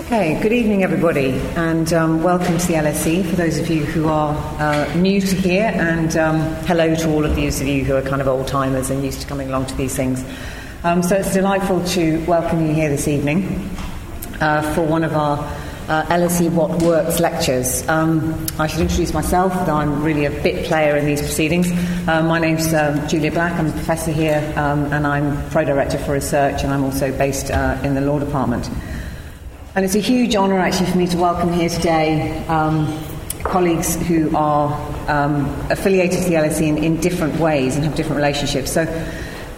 Okay, good evening, everybody, and um, welcome to the LSE for those of you who are uh, new to here, and um, hello to all of those of you who are kind of old timers and used to coming along to these things. Um, so it's delightful to welcome you here this evening uh, for one of our uh, LSE What Works lectures. Um, I should introduce myself, though I'm really a bit player in these proceedings. Uh, my name's um, Julia Black, I'm a professor here, um, and I'm Pro Director for Research, and I'm also based uh, in the Law Department. And it's a huge honour actually for me to welcome here today um, colleagues who are um, affiliated to the LSE in, in, different ways and have different relationships. So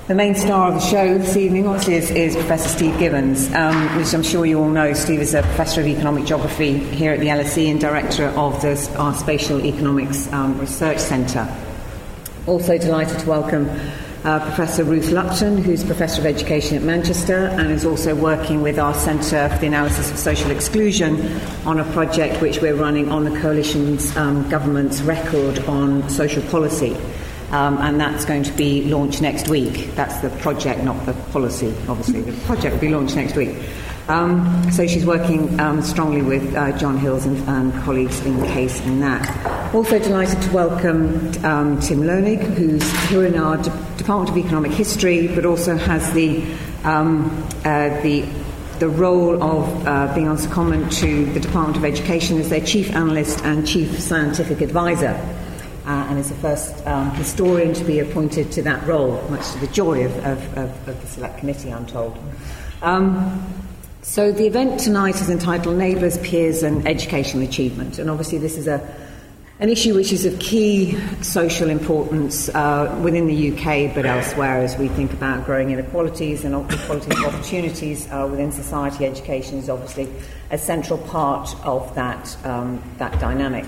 the main star of the show this evening, obviously, is, is Professor Steve Gibbons, um, which I'm sure you all know. Steve is a Professor of Economic Geography here at the LSE and Director of the, our Spatial Economics um, Research Centre. Also delighted to welcome uh, Professor Ruth Lupton, who's Professor of Education at Manchester and is also working with our Centre for the Analysis of Social Exclusion on a project which we're running on the Coalition's um, government's record on social policy. Um, and that's going to be launched next week. That's the project, not the policy, obviously. The project will be launched next week. Um, so she's working um, strongly with uh, John Hills and, and, colleagues in the CASE in that. Also delighted to welcome um, Tim Leunig, who's here in our De- Department of Economic History, but also has the um, uh, the the role of uh, being on secondment to the Department of Education as their chief analyst and chief scientific advisor. Uh, and is the first um, historian to be appointed to that role, much to the joy of, of, of, of the select committee, I'm told. Um, so the event tonight is entitled Neighbours, Peers and Educational Achievement. And obviously this is a, an issue which is of key social importance uh, within the UK but elsewhere as we think about growing inequalities and equality of opportunities uh, within society. Education is obviously a central part of that, um, that dynamic.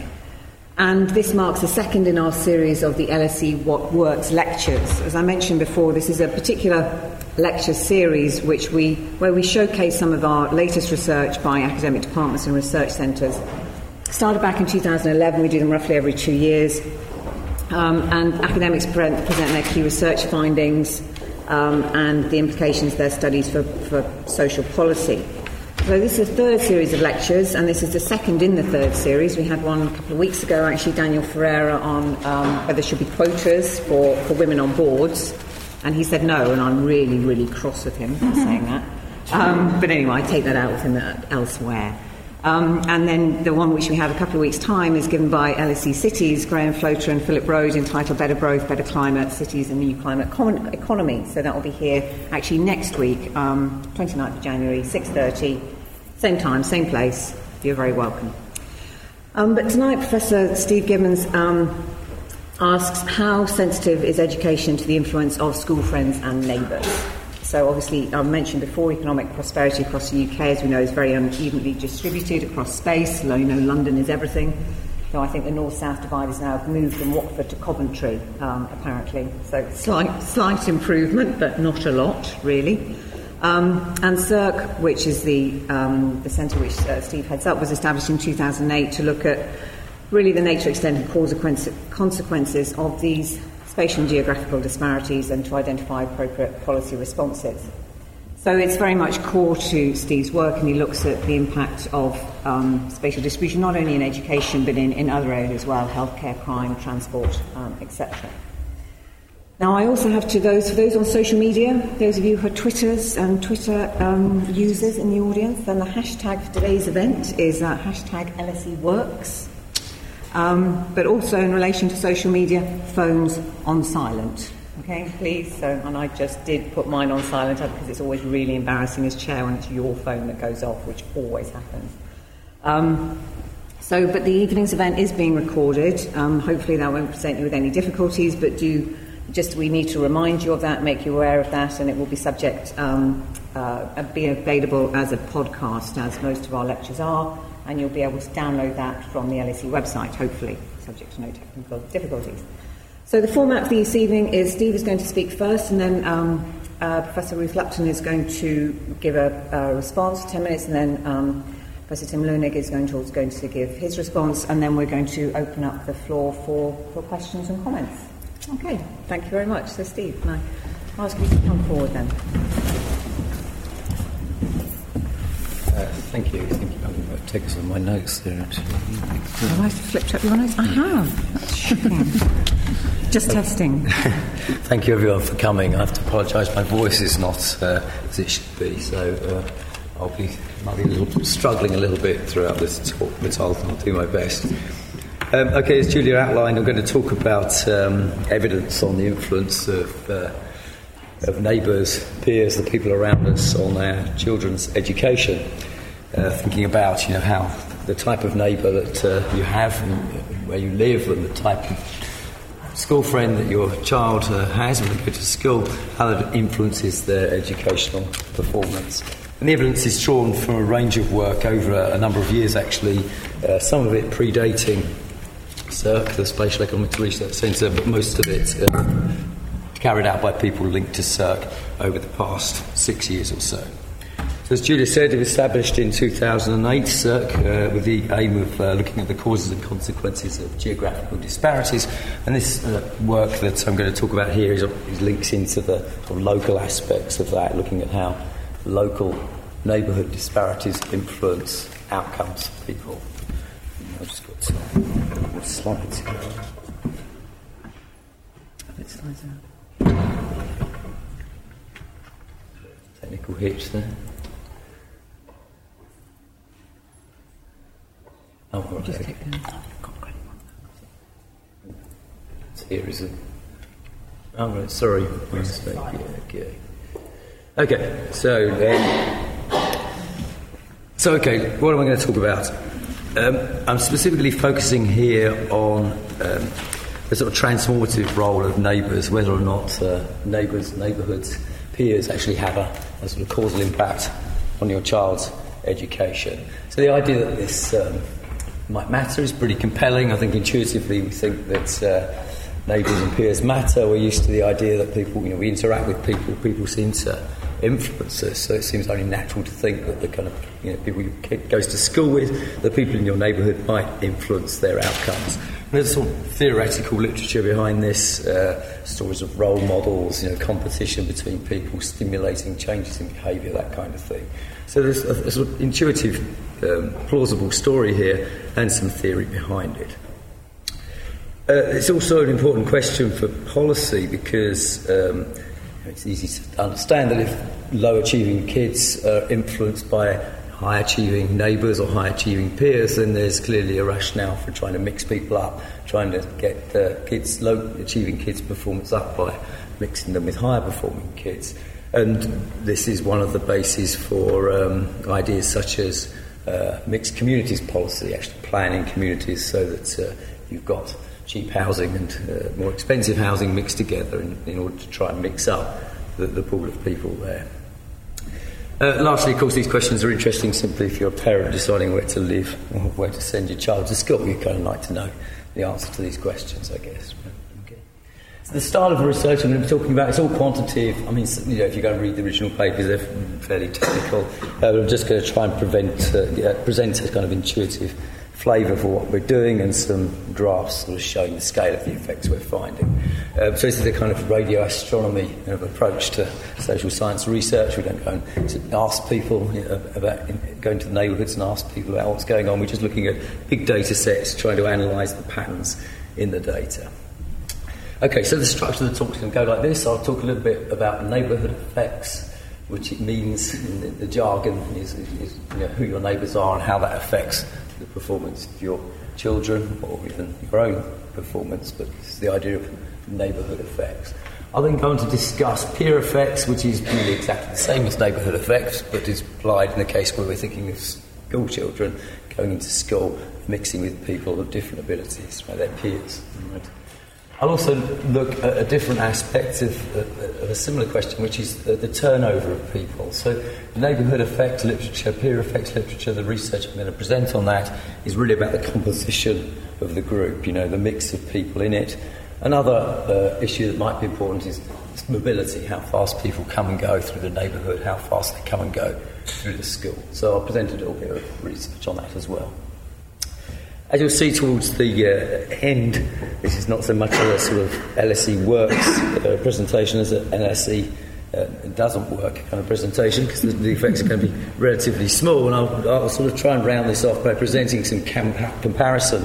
And this marks the second in our series of the LSE What Works lectures. As I mentioned before, this is a particular lecture series which we, where we showcase some of our latest research by academic departments and research centres. Started back in 2011, we do them roughly every two years. Um, and academics present, present their key research findings um, and the implications of their studies for, for social policy. So this is the third series of lectures, and this is the second in the third series. We had one a couple of weeks ago, actually, Daniel Ferreira on um, whether there should be quotas for, for women on boards. And he said no, and I'm really, really cross with him for saying that. Um, but anyway, I take that out with him elsewhere. Um, and then the one which we have a couple of weeks' time is given by LSE Cities, Graham Floater and Philip Rode, entitled Better Growth, Better Climate, Cities and the New Climate Con- Economy. So that will be here actually next week, um, 29th of January, 6.30, same time, same place. You're very welcome. Um, but tonight, Professor Steve Gibbons um, asks how sensitive is education to the influence of school friends and neighbours? So, obviously, I mentioned before, economic prosperity across the UK, as we know, is very unevenly distributed across space. You know, London is everything. So, I think the north-south divide has now moved from Watford to Coventry, um, apparently. So, slight, slight improvement, but not a lot, really. Um, and SERC, which is the, um, the centre which uh, Steve heads up, was established in 2008 to look at really the nature, extent, and consequences of these spatial and geographical disparities and to identify appropriate policy responses. So it's very much core to Steve's work, and he looks at the impact of um, spatial distribution not only in education but in, in other areas as well healthcare, crime, transport, um, etc. Now, I also have to those for those on social media, those of you who are Twitters and Twitter um, users in the audience, then the hashtag for today's event is uh, hashtag LSE Works. Um, but also in relation to social media, phones on silent. Okay, please. So, and I just did put mine on silent because it's always really embarrassing as chair when it's your phone that goes off, which always happens. Um, so, but the evening's event is being recorded. Um, hopefully, that won't present you with any difficulties, but do just we need to remind you of that, make you aware of that, and it will be subject, um, uh, be available as a podcast, as most of our lectures are and you'll be able to download that from the LSE website, hopefully, subject to no technical difficulties. So the format for this evening is Steve is going to speak first, and then um, uh, Professor Ruth Lupton is going to give a, a response, 10 minutes, and then um, Professor Tim Leunig is going to, going to give his response, and then we're going to open up the floor for, for questions and comments. Okay, thank you very much. So, Steve, can I ask you to come forward then? Uh, Thank you. Thank you. I'm going to take some of my notes there, actually. Have I flipped up your notes? I have. That's shocking. Just testing. Thank you, everyone, for coming. I have to apologise. My voice is not uh, as it should be, so uh, I'll be, might be a little, struggling a little bit throughout this talk, but I'll, I'll do my best. Um, okay, as Julia outlined, I'm going to talk about um, evidence on the influence of, uh, of neighbours, peers, the people around us on our children's education. Uh, thinking about you know how the type of neighbour that uh, you have and where you live and the type of school friend that your child uh, has when they go to school, how that influences their educational performance. And the evidence is drawn from a range of work over a, a number of years, actually, uh, some of it predating SERC, the Spatial Economics Research Centre, but most of it uh, carried out by people linked to SERC over the past six years or so. So as Julia said, it was established in 2008, SERC, uh, with the aim of uh, looking at the causes and consequences of geographical disparities. And this uh, work that I'm going to talk about here is, is links into the sort of local aspects of that, looking at how local neighbourhood disparities influence outcomes for people. I've just got slides here. slides out. Technical hitch there. Oh, right. Just okay. take them. Here is it. Oh, right, sorry. my mistake. Yeah, okay. Okay, so then. So, okay, what am I going to talk about? Um, I'm specifically focusing here on um, the sort of transformative role of neighbours, whether or not uh, neighbours, neighbourhoods, peers actually have a, a sort of causal impact on your child's education. So, the idea that this um, might matter is pretty compelling. I think intuitively we think that uh, neighbours and peers matter. We're used to the idea that people, you know, we interact with people, people seem to influence us. So it seems only natural to think that the kind of you know, people you kid goes to school with, the people in your neighbourhood might influence their outcomes. There's some theoretical literature behind this, uh, stories of role models, you know, competition between people, stimulating changes in behaviour, that kind of thing. So there's a, a sort of intuitive, um, plausible story here and some theory behind it. Uh, it's also an important question for policy because um, it's easy to understand that if low achieving kids are influenced by high achieving neighbours or high achieving peers, then there's clearly a rationale for trying to mix people up, trying to get the kids, low achieving kids' performance up by mixing them with higher performing kids. And this is one of the bases for um, ideas such as uh, mixed communities policy, actually planning communities so that uh, you've got cheap housing and uh, more expensive housing mixed together in, in order to try and mix up the, the pool of people there. Uh, lastly, of course, these questions are interesting simply if you're a parent deciding where to live or where to send your child to school. You'd kind of like to know the answer to these questions, I guess. The style of the research I'm going to be talking about is all quantitative. I mean, you know, if you go and read the original papers, they're fairly technical. Uh, I'm just going to try and prevent, uh, yeah, present a kind of intuitive flavour for what we're doing and some drafts sort of showing the scale of the effects we're finding. Um, so this is a kind of radio astronomy kind of approach to social science research. We don't go and ask people you know, about going to the neighbourhoods and ask people about what's going on. We're just looking at big data sets, trying to analyse the patterns in the data. Okay, so the structure of the talk is going to go like this. I'll talk a little bit about neighbourhood effects, which it means in the, the jargon is, is you know, who your neighbours are and how that affects the performance of your children or even your own performance, but it's the idea of neighbourhood effects. I'll then go on to discuss peer effects, which is really exactly the same as neighbourhood effects, but is applied in the case where we're thinking of school children going into school, mixing with people of different abilities, right, their peers. Right. I'll also look at a different aspect of, of a similar question, which is the, the turnover of people. So, neighbourhood effect literature, peer effects literature, the research I'm going to present on that is really about the composition of the group, you know, the mix of people in it. Another uh, issue that might be important is mobility, how fast people come and go through the neighbourhood, how fast they come and go through the school. So, I'll present a little bit of research on that as well. As you'll see towards the uh, end, this is not so much a sort of LSE works uh, presentation as an LSE uh, doesn't work kind of presentation because the, effects are going to be relatively small. And I'll, I'll, sort of try and round this off by presenting some comparison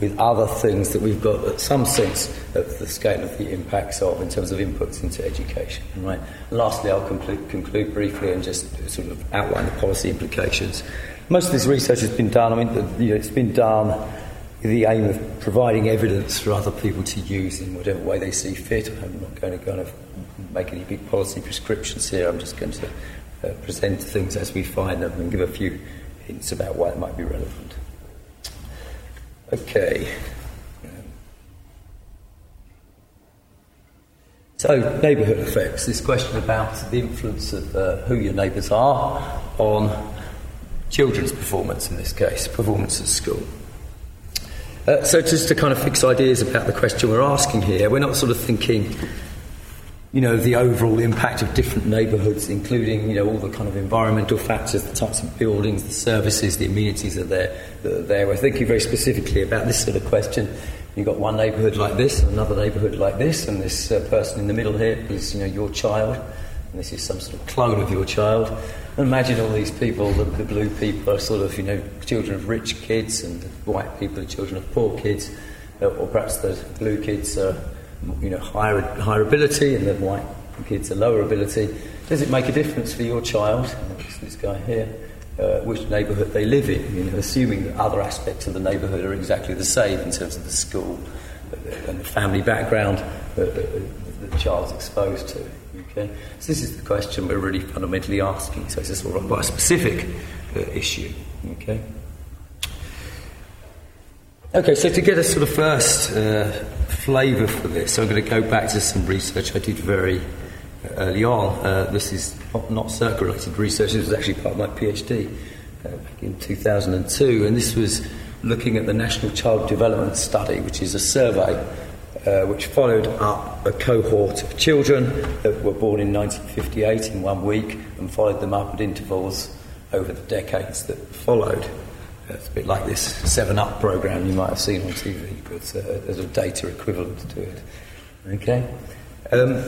with other things that we've got some sense of the scale of the impacts of in terms of inputs into education. Right. Lastly, I'll conclude briefly and just sort of outline the policy implications. Most of this research has been done. I mean, you know, it's been done with the aim of providing evidence for other people to use in whatever way they see fit. I'm not going to kind of make any big policy prescriptions here. I'm just going to uh, present things as we find them and give a few hints about why it might be relevant. Okay. So, neighbourhood effects. This question about the influence of uh, who your neighbours are on children's performance in this case, performance at school. Uh, so, just to kind of fix ideas about the question we're asking here, we're not sort of thinking you know, the overall impact of different neighbourhoods, including, you know, all the kind of environmental factors, the types of buildings, the services, the amenities that are there. That are there. We're thinking very specifically about this sort of question. You've got one neighbourhood like this, and another neighbourhood like this, and this uh, person in the middle here is, you know, your child, and this is some sort of clone of your child. Imagine all these people, the, the blue people are sort of, you know, children of rich kids, and the white people are children of poor kids, uh, or perhaps the blue kids are you know, higher, higher ability and the white kids are lower ability. Does it make a difference for your child, this guy here, uh, which neighbourhood they live in? You know, assuming that other aspects of the neighbourhood are exactly the same in terms of the school and the family background that, that the child's exposed to. Okay, so this is the question we're really fundamentally asking. So it's a sort of quite a specific uh, issue. Okay. Okay, so to get a sort of first uh, flavour for this, I'm going to go back to some research I did very uh, early on. Uh, this is not, not SERC-related research. This was actually part of my PhD uh, back in 2002, and this was looking at the National Child Development Study, which is a survey uh, which followed up a cohort of children that were born in 1958 in one week and followed them up at intervals over the decades that followed. It's a bit like this 7 Up program you might have seen on TV, but uh, there's a data equivalent to it. Okay? Um,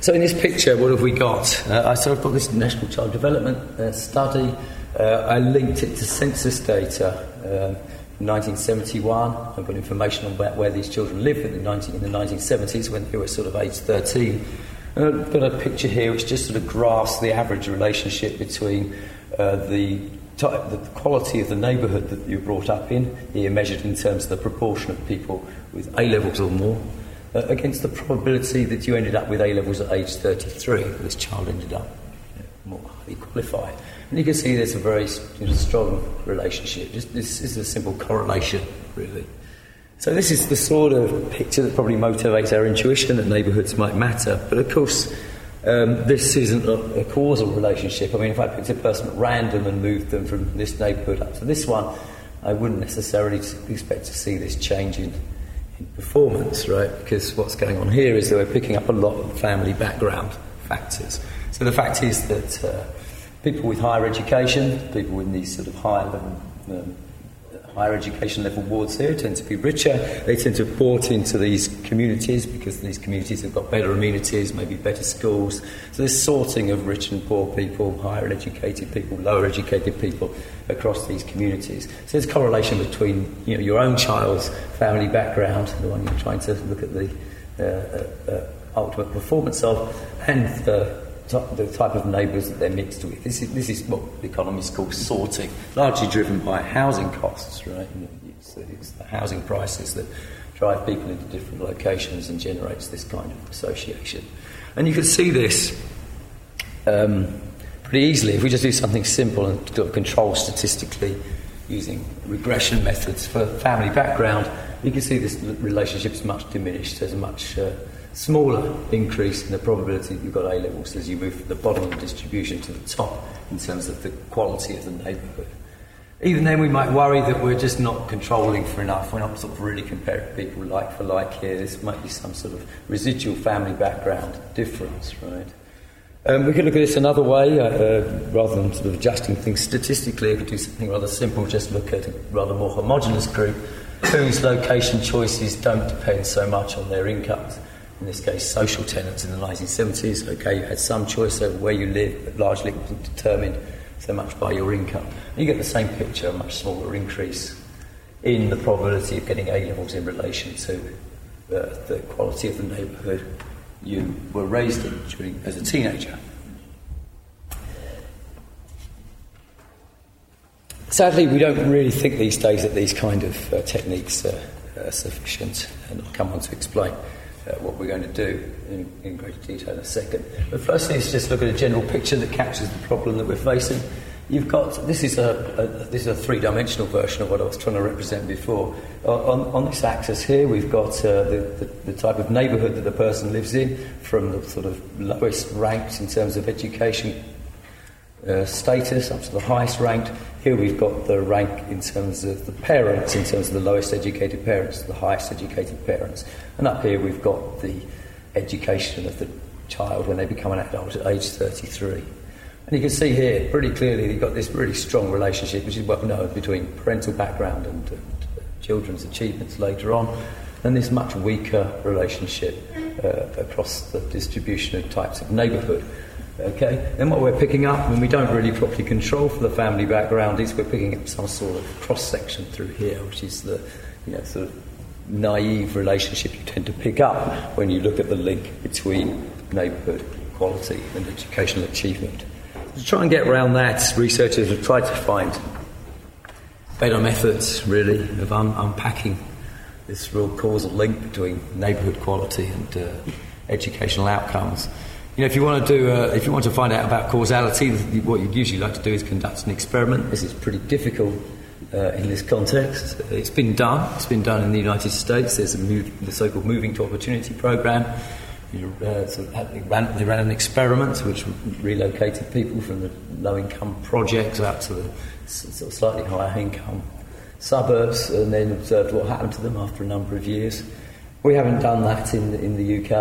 so, in this picture, what have we got? Uh, I sort of got this National Child Development uh, study. Uh, I linked it to census data. Um, in 1971, I've got information about where these children lived in the, 19, in the 1970s when they were sort of age 13. And I've got a picture here which just sort of graphs the average relationship between uh, the the quality of the neighbourhood that you're brought up in, here measured in terms of the proportion of people with A levels or more, uh, against the probability that you ended up with A levels at age 33. This child ended up more highly qualified. And you can see there's a very you know, strong relationship. Just, this is a simple correlation, really. So, this is the sort of picture that probably motivates our intuition that neighbourhoods might matter. But of course, um, this isn't a, a, causal relationship. I mean, if I picked a person at random and moved them from this neighbourhood up to this one, I wouldn't necessarily expect to see this change in, in performance, right? Because what's going on here is that we're picking up a lot of family background factors. So the fact is that uh, people with higher education, people in these sort of higher level um, higher education level wards here tend to be richer. They tend to bought into these communities because these communities have got better amenities, maybe better schools. So this sorting of rich and poor people, higher educated people, lower educated people across these communities. So there's correlation between you know, your own child's family background, the one you're trying to look at the uh, uh, uh ultimate performance of, and the the type of neighbours that they're mixed with. This is, this is what economists call sorting, largely driven by housing costs, right? It's, it's the housing prices that drive people into different locations and generates this kind of association. And you can see this um, pretty easily if we just do something simple and sort of control statistically using regression methods for family background. You can see this relationship is much diminished. There's much uh, smaller increase in the probability that you've got A levels as you move from the bottom of the distribution to the top in terms of the quality of the neighbourhood. Even then, we might worry that we're just not controlling for enough. We're not sort of really comparing people like for like here. This might be some sort of residual family background difference, right? Um, we could look at this another way, uh, uh, rather than sort of adjusting things statistically. We could do something rather simple, just look at a rather more homogenous group whose location choices don't depend so much on their incomes in this case, social tenants in the 1970s. Okay, you had some choice over where you live, but largely it wasn't determined so much by your income. And you get the same picture, a much smaller increase in the probability of getting A levels in relation to uh, the quality of the neighbourhood you were raised in during, as a teenager. Sadly, we don't really think these days that these kind of uh, techniques are, are, sufficient, and I'll come on to explain uh, what we're going to do in, in greater detail in a second. But firstly, let's just look at a general picture that captures the problem that we're facing. You've got this is a, a this is a three-dimensional version of what I was trying to represent before. On, on, this axis here, we've got uh, the, the, the, type of neighbourhood that the person lives in, from the sort of lowest ranked in terms of education uh, status up to the highest ranked. Here we've got the rank in terms of the parents, in terms of the lowest educated parents, the highest educated parents, and up here we've got the education of the child when they become an adult at age 33. And you can see here pretty clearly you've got this really strong relationship, which is well known, between parental background and, and uh, children's achievements later on, and this much weaker relationship uh, across the distribution of types of neighbourhood. Okay, and what we're picking up when we don't really properly control for the family background is we're picking up some sort of cross section through here, which is the you know sort of naive relationship you tend to pick up when you look at the link between neighbourhood quality and educational achievement. To try and get around that, researchers have tried to find better methods, really, of un- unpacking this real causal link between neighbourhood quality and uh, educational outcomes. You know, if you want to do, uh, if you want to find out about causality, what you'd usually like to do is conduct an experiment. This is pretty difficult uh, in this context. It's been done. It's been done in the United States. There's move, the so-called Moving to Opportunity program uh, so they, ran, they ran an experiment which relocated people from the low income projects out to the sort of slightly higher income suburbs and then observed what happened to them after a number of years. We haven't done that in, in the UK.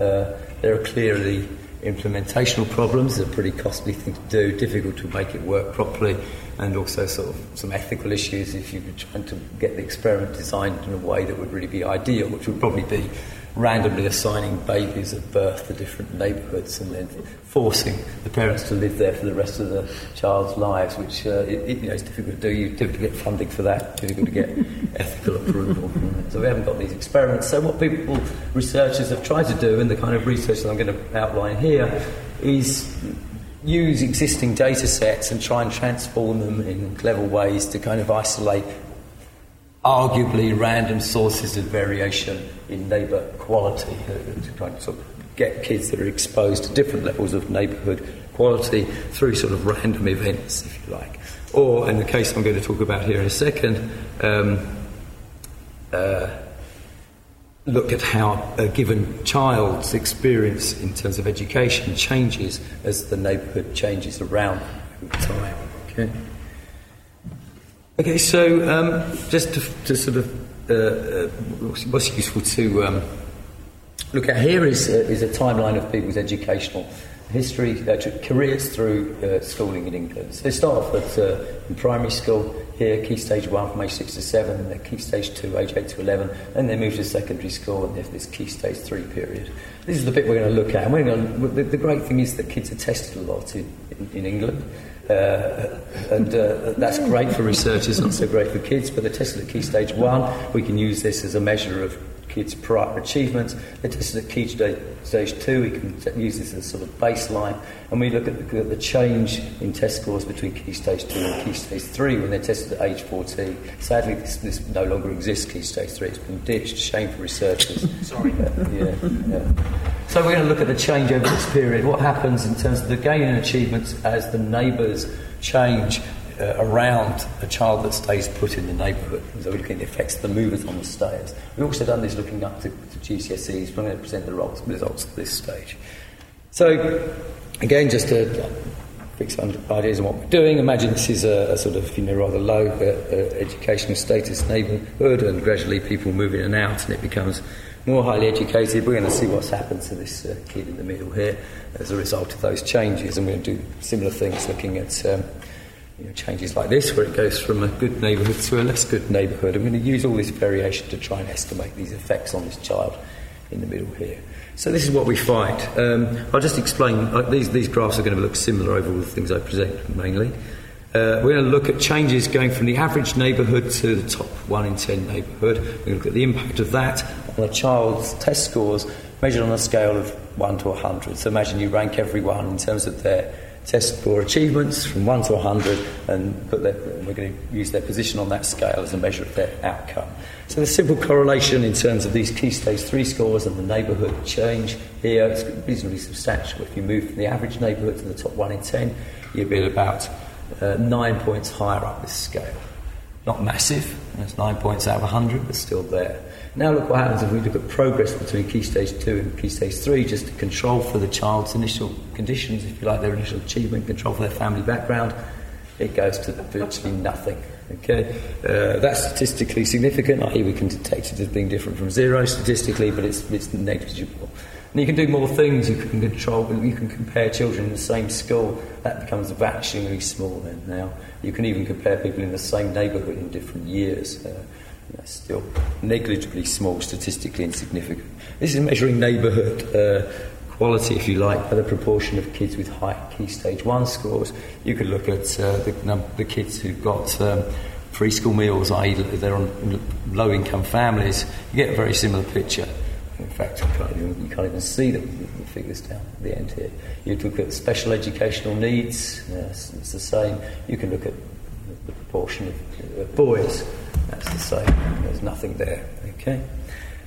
Uh, there are clearly implementational problems, it's a pretty costly thing to do, difficult to make it work properly, and also sort of some ethical issues if you were trying to get the experiment designed in a way that would really be ideal, which would probably be randomly assigning babies at birth to different neighbourhoods and then forcing the parents to live there for the rest of the child's lives, which uh, it, it, you know, it's difficult to do. You to get funding for that, difficult to get ethical approval. So we haven't got these experiments. So what people, researchers have tried to do, and the kind of research that I'm going to outline here, is use existing data sets and try and transform them in clever ways to kind of isolate arguably random sources of variation in neighbour quality, uh, to sort of get kids that are exposed to different levels of neighbourhood quality through sort of random events, if you like. Or, in the case I'm going to talk about here in a second, um, uh, look at how a given child's experience in terms of education changes as the neighbourhood changes around over time. Okay. Okay, so um, just to, to, sort of uh, uh, what's useful to um, look at here is, uh, is a timeline of people's educational history, uh, careers through uh, schooling in England. So they start off at uh, in primary school here, key stage one from age six to seven, then key stage two, age eight to eleven, then they move to secondary school and there's this key stage three period. This is the bit we're going to look at. And we're going to, the, the great thing is that kids are tested a lot in, in, in England. Uh, and uh, that's great for researchers, not so great for kids, but they're tested at key stage one. We can use this as a measure of kids' prior achievements. They're tested at key stage, stage two. We can use this as a sort of baseline. And we look at the, the, change in test scores between key stage two and key stage three when they're tested at age 14. Sadly, this, this no longer exists, key stage three. It's been ditched. Shame for researchers. Sorry. Uh, yeah, yeah. So we're going to look at the change over this period. What happens in terms of the gain in achievements as the neighbours change uh, around a child that stays put in the neighbourhood. So we're looking at the effects of the movers on the stayers. We've also done this looking up to, to GCSEs. We're going to present the results at this stage. So, again, just to fix ideas on what we're doing. Imagine this is a, a sort of you know rather low uh, uh, educational status neighbourhood, and gradually people move in and out, and it becomes more highly educated. We're going to see what's happened to this uh, kid in the middle here as a result of those changes, and we're going to do similar things looking at. Um, you know, changes like this, where it goes from a good neighbourhood to a less good neighbourhood. I'm going to use all this variation to try and estimate these effects on this child in the middle here. So this is what we find. Um, I'll just explain. Uh, these, these graphs are going to look similar over all the things I present mainly. Uh, we're going to look at changes going from the average neighbourhood to the top 1 in 10 neighbourhood. We're going to look at the impact of that on a child's test scores measured on a scale of 1 to 100. So imagine you rank everyone in terms of their test score achievements from 1 to 100 and put their, we're going to use their position on that scale as a measure of their outcome. So the simple correlation in terms of these key stage 3 scores and the neighbourhood change here is reasonably substantial. If you move from the average neighbourhood to the top 1 in 10, you'll be about uh, 9 points higher up this scale. Not massive, it's 9 points out of 100, but still there. Now look what happens if we look at progress between key stage 2 and key stage 3, just to control for the child's initial conditions, if you like, their initial achievement, control for their family background, it goes to virtually nothing. Okay, uh, that's statistically significant, i.e., we can detect it as being different from zero statistically, but it's, it's negligible. And you can do more things. You can control. You can compare children in the same school. That becomes vanishingly small then. Now you can even compare people in the same neighbourhood in different years. Uh, that's still negligibly small, statistically insignificant. This is measuring neighbourhood uh, quality, if you like, by the proportion of kids with high key stage one scores. You could look at uh, the, num- the kids who've got um, meals, i.e., they're on low income families. You get a very similar picture. In fact, you can't even, you can't even see the, the figures down at the end here. You look at special educational needs, yes, it's the same. You can look at the proportion of boys that's the same. There's nothing there. Okay?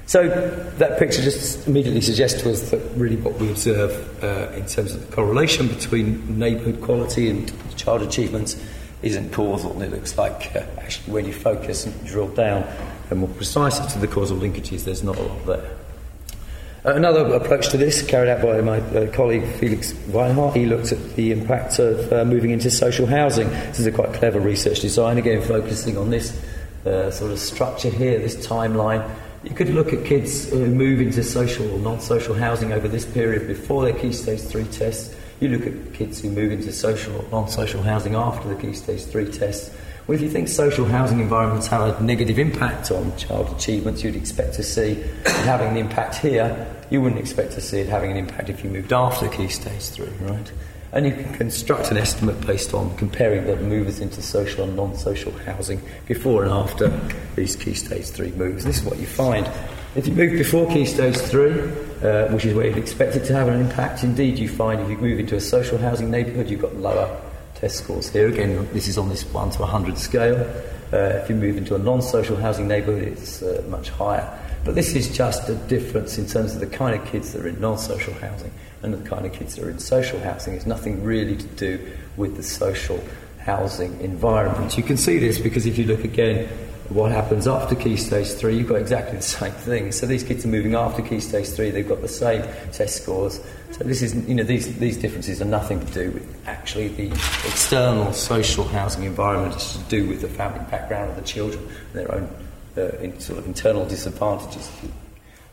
So that picture just immediately suggests to us that really what we observe uh, in terms of the correlation between neighbourhood quality and child achievements isn't causal. It looks like uh, actually when you focus and drill down and more precisely to the causal linkages, there's not a lot there. Another approach to this, carried out by my uh, colleague Felix Weinhardt, he looked at the impact of uh, moving into social housing. This is a quite clever research design, again focusing on this uh, sort of structure here, this timeline. You could look at kids who move into social or non social housing over this period before their Key Stage 3 tests. You look at kids who move into social or non social housing after the Key Stage 3 tests. Well, if you think social housing environments have a negative impact on child achievements, you'd expect to see it having an impact here. You wouldn't expect to see it having an impact if you moved after Key Stage 3, right? And you can construct an estimate based on comparing the movers into social and non social housing before and after these key stage three moves. This is what you find. If you move before key stage three, uh, which is where you'd expect it to have an impact, indeed you find if you move into a social housing neighbourhood, you've got lower test scores here. Again, this is on this 1 to 100 scale. Uh, if you move into a non social housing neighbourhood, it's uh, much higher. But this is just a difference in terms of the kind of kids that are in non social housing and the kind of kids that are in social housing. It's nothing really to do with the social housing environment. You can see this because if you look again what happens after key stage three, you've got exactly the same thing. So these kids are moving after key stage three, they've got the same test scores. So this is, you know, these, these differences are nothing to do with actually the external social housing environment. It's to do with the family background of the children, and their own uh, sort of internal disadvantages.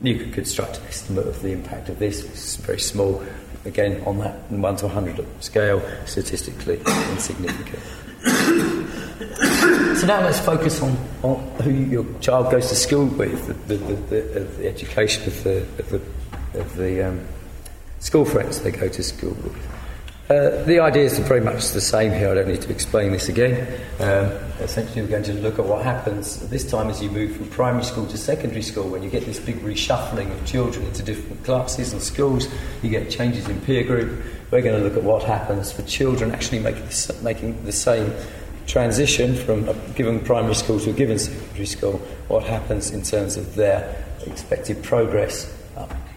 You could construct an estimate of the impact of this. It's very small, again, on that 1 to 100 scale, statistically insignificant. so now let's focus on, on, who your child goes to school with, the, the, the, the education of the, of the, of the um, school friends they go to school with. Uh, the idea is very much the same here. I don't need to explain this again. Um, essentially, we're going to look at what happens this time as you move from primary school to secondary school, when you get this big reshuffling of children into different classes and schools, you get changes in peer group. We're going to look at what happens for children actually making the, making the same transition from a given primary school to a given secondary school, what happens in terms of their expected progress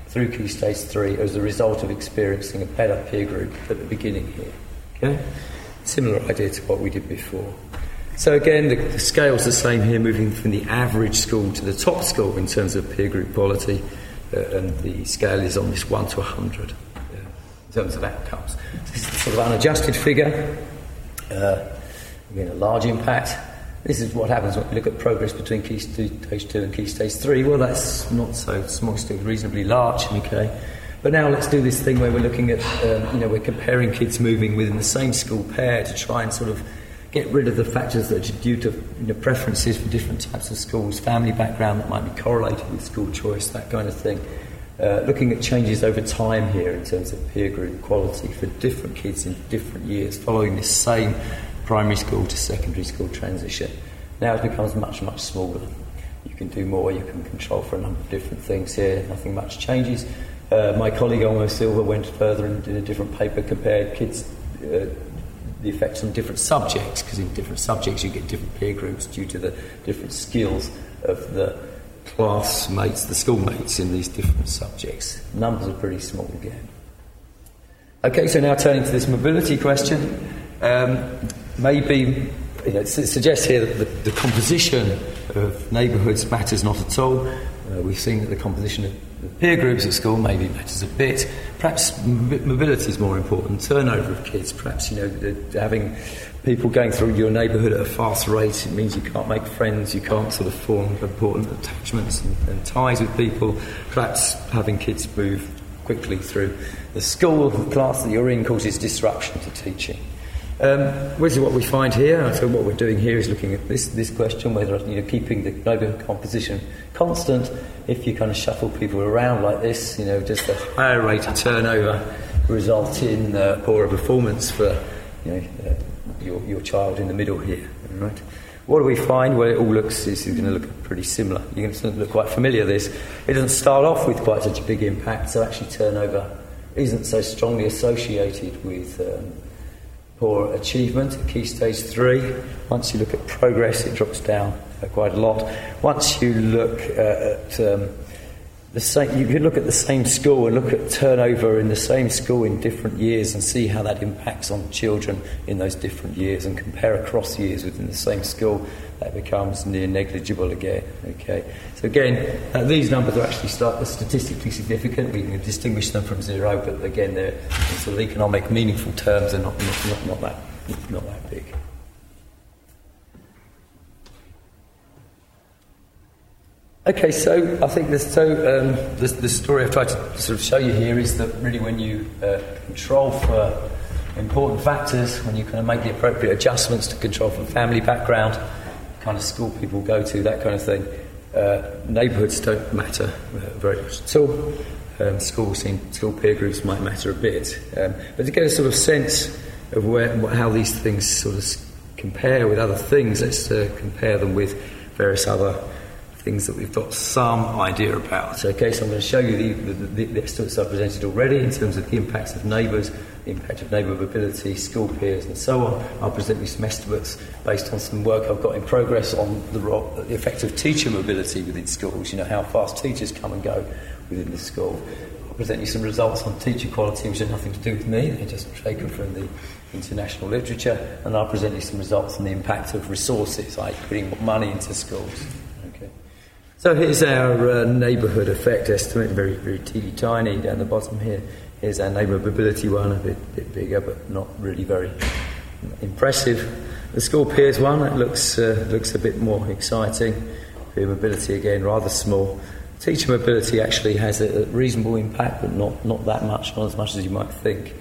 through Key Stage 3 as a result of experiencing a better peer group at the beginning here. Okay? Similar idea to what we did before. So again, the, the scale's the same here, moving from the average school to the top school in terms of peer group quality, uh, and the scale is on this 1 to 100 uh, in terms of outcomes. This is sort of unadjusted figure, uh, again, a large impact. This is what happens when we look at progress between key stage 2 and key stage 3. Well, that's not so small, still reasonably large, okay? But now let's do this thing where we're looking at, um, you know, we're comparing kids moving within the same school pair to try and sort of get rid of the factors that are due to you know, preferences for different types of schools, family background that might be correlated with school choice, that kind of thing. uh, looking at changes over time here in terms of peer group quality for different kids in different years following this same primary school to secondary school transition. Now it becomes much, much smaller. You can do more, you can control for a number of different things here, nothing much changes. Uh, my colleague Olmo Silva went further and did a different paper, compared kids, uh, the effects on different subjects, because in different subjects you get different peer groups due to the different skills of the classmates, the schoolmates in these different subjects. Numbers are pretty small again. Okay, so now turning to this mobility question. Um, maybe you know, it suggests here that the, the composition of neighbourhoods matters not at all. Uh, we've seen that the composition of peer groups at school maybe matters a bit. Perhaps mobility is more important. Turnover of kids, perhaps you know, having people going through your neighbourhood at a fast rate. It means you can't make friends, you can't sort of form important attachments and, and ties with people. Perhaps having kids move quickly through the school class that you're in causes disruption to teaching. Um, which is what we find here. So what we're doing here is looking at this, this question, whether you know, keeping the neighbourhood composition constant, if you kind of shuffle people around like this, you know, just a higher rate of turnover result in uh, poorer performance for you know, uh, your, your child in the middle here. Right? What do we find? Well, it all looks, is going to look pretty similar. You're going to look quite familiar, this. It doesn't start off with quite such a big impact, so actually turnover isn't so strongly associated with um, poor achievement at key stage three. Once you look at progress, it drops down quite a lot. Once you look uh, at um, the same, you can look at the same school and look at turnover in the same school in different years and see how that impacts on children in those different years and compare across years within the same school. That becomes near negligible again. Okay, so again, uh, these numbers are actually statistically significant. We can distinguish them from zero, but again, they're sort of economic, meaningful terms They're not, not, not, not that not that big. Okay, so I think this, so um, the, story I've tried to sort of show you here is that really when you uh, control for important factors, when you kind of make the appropriate adjustments to control for family background, kind of school people go to, that kind of thing, uh, neighbourhoods don't matter uh, very much at all. Um, school, school peer groups might matter a bit. Um, but to get a sort of sense of where, how these things sort of compare with other things, let's uh, compare them with various other things that we've got some idea about. Okay, so I'm going to show you the, the, the estimates I've presented already in terms of the impacts of neighbours, the impact of neighbour mobility, school peers, and so on. I'll present you some estimates based on some work I've got in progress on the, the effect of teacher mobility within schools, you know, how fast teachers come and go within the school. I'll present you some results on teacher quality, which have nothing to do with me, they're just taken from the international literature, and I'll present you some results on the impact of resources, like putting money into schools. So here's our uh, neighbourhood effect estimate, very, very teeny tiny down the bottom here. Here's our neighbour mobility one, a bit, bit bigger, but not really very impressive. The school peers one, it looks, uh, looks a bit more exciting. Peer mobility again, rather small. Teacher mobility actually has a, a reasonable impact, but not, not that much, not as much as you might think.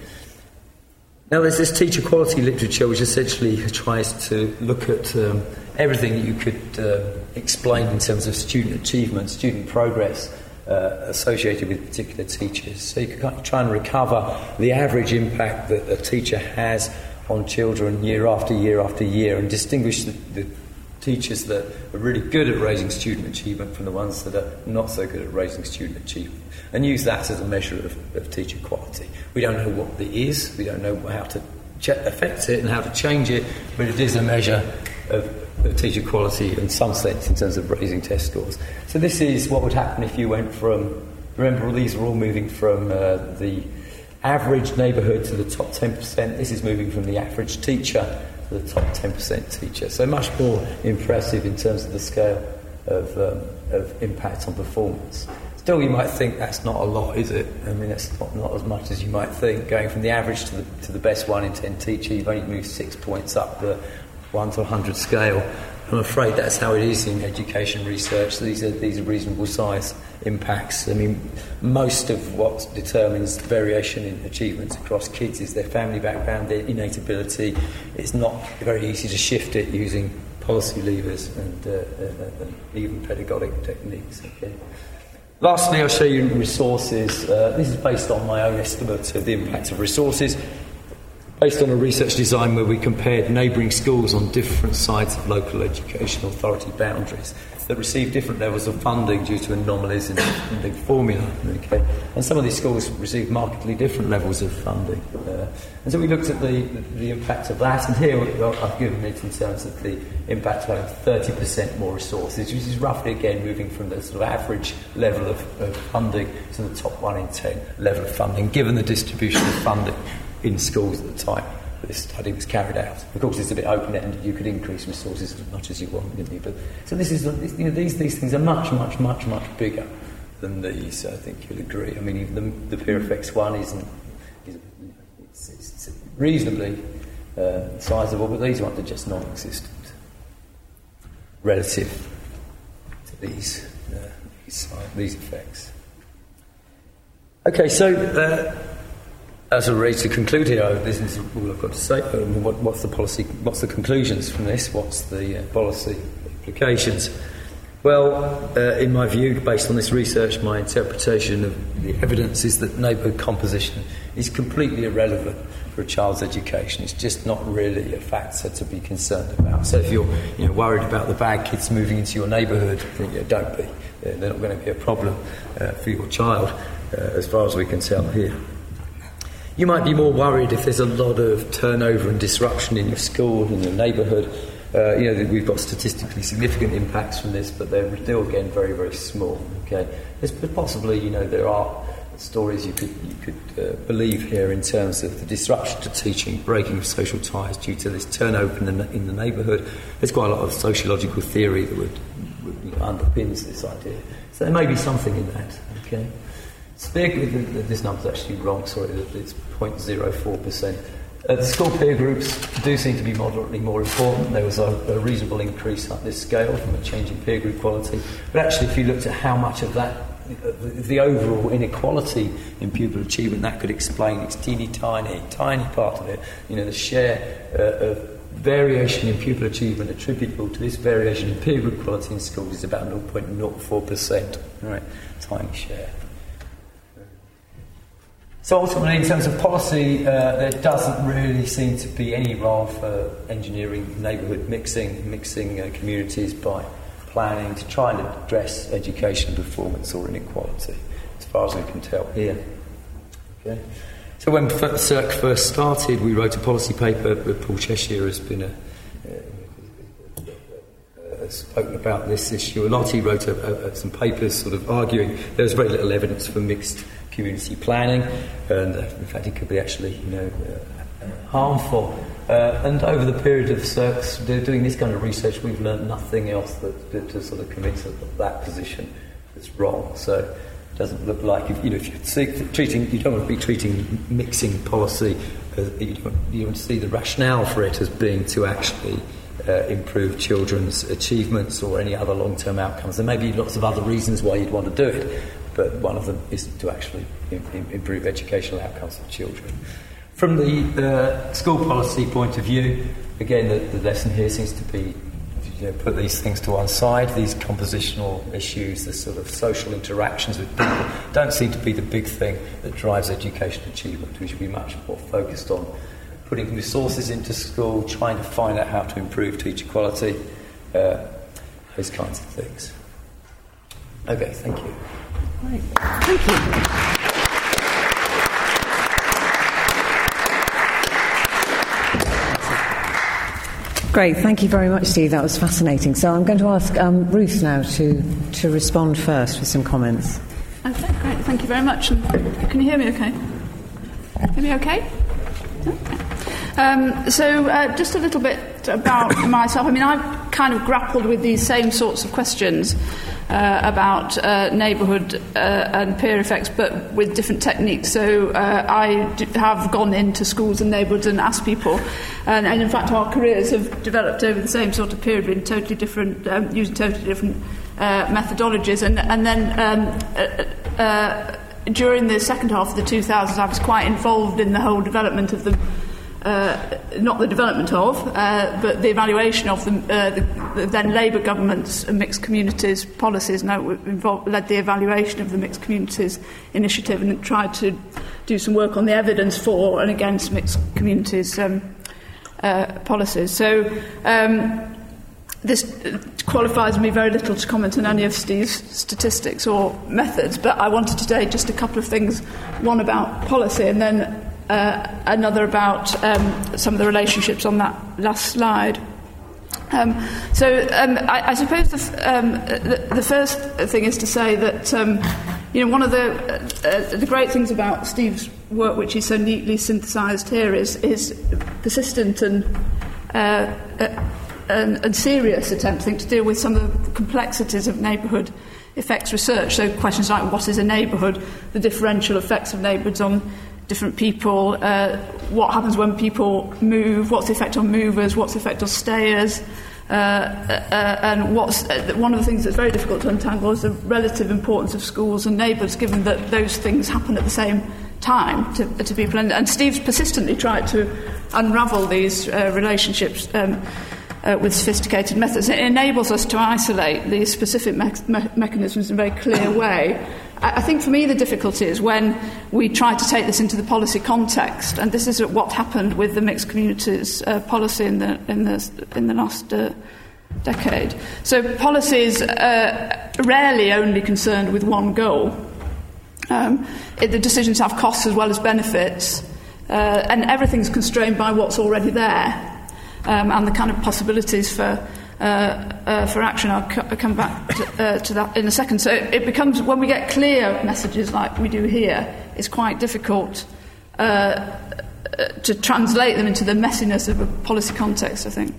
Now, there's this teacher quality literature which essentially tries to look at um, everything that you could uh, explain in terms of student achievement, student progress uh, associated with particular teachers. So you can try and recover the average impact that a teacher has on children year after year after year and distinguish the, the teachers that are really good at raising student achievement from the ones that are not so good at raising student achievement and use that as a measure of, of teacher quality. We don't know what it is, we don't know how to ch- affect it and how to change it, but it is a measure of, of teacher quality in some sense in terms of raising test scores. So this is what would happen if you went from, remember these are all moving from uh, the average neighbourhood to the top 10%, this is moving from the average teacher to the top 10% teacher. So much more impressive in terms of the scale of, um, of impact on performance. Still, you might think that's not a lot, is it? I mean, it's not, not as much as you might think. Going from the average to the, to the best one in 10 teacher, you've only moved six points up the 1 to 100 scale. I'm afraid that's how it is in education research. These are, these are reasonable size impacts. I mean, most of what determines variation in achievements across kids is their family background, their innate ability. It's not very easy to shift it using policy levers and, uh, uh, uh and even pedagogic techniques. Okay. Lastly, I'll show you resources. Uh, this is based on my own estimate of the impact of resources, based on a research design where we compared neighbouring schools on different sides of local education authority boundaries that receive different levels of funding due to anomalies in, the formula. Okay? And some of these schools receive markedly different levels of funding. Uh, and so we looked at the, the, the, impact of that, and here I've given it in terms of the impact of having 30% more resources, which is roughly again moving from the sort of average level of, of funding to the top 1 in 10 level of funding, given the distribution of funding in schools at the time this study was carried out. Of course, it's a bit open-ended. You could increase resources as much as you want, didn't you? But so this is, you know, these these things are much, much, much, much bigger than these. I think you'll agree. I mean, even the, the peer effects one isn't. Is, it's, it's reasonably uh, sizable, but these ones are just non-existent relative to these uh, these, these effects. Okay, so. Uh, as a way to conclude here, this is all I've got to say. What, what's the policy? What's the conclusions from this? What's the uh, policy implications? Well, uh, in my view, based on this research, my interpretation of the evidence is that neighbourhood composition is completely irrelevant for a child's education. It's just not really a factor to be concerned about. So if you're you know, worried about the bad kids moving into your neighbourhood, then, yeah, don't be. They're not going to be a problem uh, for your child, uh, as far as we can tell here. You might be more worried if there's a lot of turnover and disruption in your school, in your neighbourhood. Uh, you know, we've got statistically significant impacts from this, but they're still, again, very, very small. Okay, there's possibly, you know, there are stories you could you could uh, believe here in terms of the disruption to teaching, breaking of social ties due to this turnover in the, in the neighbourhood. There's quite a lot of sociological theory that would, would you know, underpins this idea. So there may be something in that. Okay. this number's actually wrong, sorry, it's 0.04%. Uh, the school peer groups do seem to be moderately more important. There was a, a, reasonable increase at this scale from a change in peer group quality. But actually, if you looked at how much of that, uh, the, the, overall inequality in pupil achievement, that could explain its teeny tiny, tiny part of it. You know, the share uh, of variation in pupil achievement attributable to this variation in peer group quality in schools is about 0.04%. Right, tiny share. So ultimately, in terms of policy, uh, there doesn't really seem to be any role for engineering neighbourhood mixing, mixing uh, communities by planning to try and address education performance or inequality, as far as we can tell here. Okay. So when SERC first started, we wrote a policy paper. Paul Cheshire has been a, uh, spoken about this issue a lot. He wrote a, a, some papers sort of arguing there was very little evidence for mixed community planning, and uh, in fact, it could be actually, you know, uh, harmful. Uh, and over the period of SERC's doing this kind of research, we've learned nothing else that, that to sort of commit to that position that's wrong. So it doesn't look like if you know if you're treating you don't want to be treating mixing policy. As, you don't you see the rationale for it as being to actually uh, improve children's achievements or any other long-term outcomes. There may be lots of other reasons why you'd want to do it, but one of them is to actually improve educational outcomes for children. From the uh, school policy point of view, again, the, the lesson here seems to be you know, put these things to one side. These compositional issues, the sort of social interactions with people, don't seem to be the big thing that drives education achievement. We should be much more focused on putting resources into school, trying to find out how to improve teacher quality, uh, those kinds of things. Okay, thank you. Right. Thank you. Great, thank you very much, Steve. That was fascinating. So I'm going to ask um, Ruth now to, to respond first with some comments. Okay, great. Thank you very much. Can you hear me okay? Hear me okay? okay. Um, so, uh, just a little bit about myself. I mean, I've kind of grappled with these same sorts of questions uh, about uh, neighbourhood uh, and peer effects, but with different techniques. So uh, I have gone into schools and neighbourhoods and asked people, and, and, in fact our careers have developed over the same sort of period in totally different, um, using totally different uh, methodologies, and, and then. Um, uh, during the second half of the 2000s, I was quite involved in the whole development of the not the development of, uh, but the evaluation of the, uh, the, the then Labour government's mixed communities policies. Now involved, led the evaluation of the mixed communities initiative and tried to do some work on the evidence for and against mixed communities um, uh, policies. So. Um, this qualifies me very little to comment on any of Steve's statistics or methods, but I wanted to say just a couple of things one about policy and then uh, another about um, some of the relationships on that last slide. Um, so um, I, I suppose the, um, the, the first thing is to say that um, you know one of the uh, the great things about Steve's work, which is so neatly synthesised here, is is persistent and uh, uh, and, and serious attempt, I think, to deal with some of the complexities of neighbourhood effects research. So questions like what is a neighbourhood, the differential effects of neighbourhoods on different people, uh, what happens when people move, what's the effect on movers, what's the effect on stayers. Uh, uh, and what's uh, one of the things that's very difficult to untangle is the relative importance of schools and neighbours, given that those things happen at the same time to, to people. And, and Steve's persistently tried to unravel these uh, relationships. Um, uh, with sophisticated methods. It enables us to isolate these specific me- me- mechanisms in a very clear way. I, think for me the difficulty is when we try to take this into the policy context, and this is what happened with the mixed communities uh, policy in the, in the, in the last uh, decade. So policies uh, rarely only concerned with one goal. Um, it, the decisions have costs as well as benefits, uh, and everything's constrained by what's already there um, and the kind of possibilities for for action. I'll, c- I'll come back to, uh, to that in a second. So it, becomes when we get clear messages like we do here, it's quite difficult. Uh, to translate them into the messiness of a policy context, I think.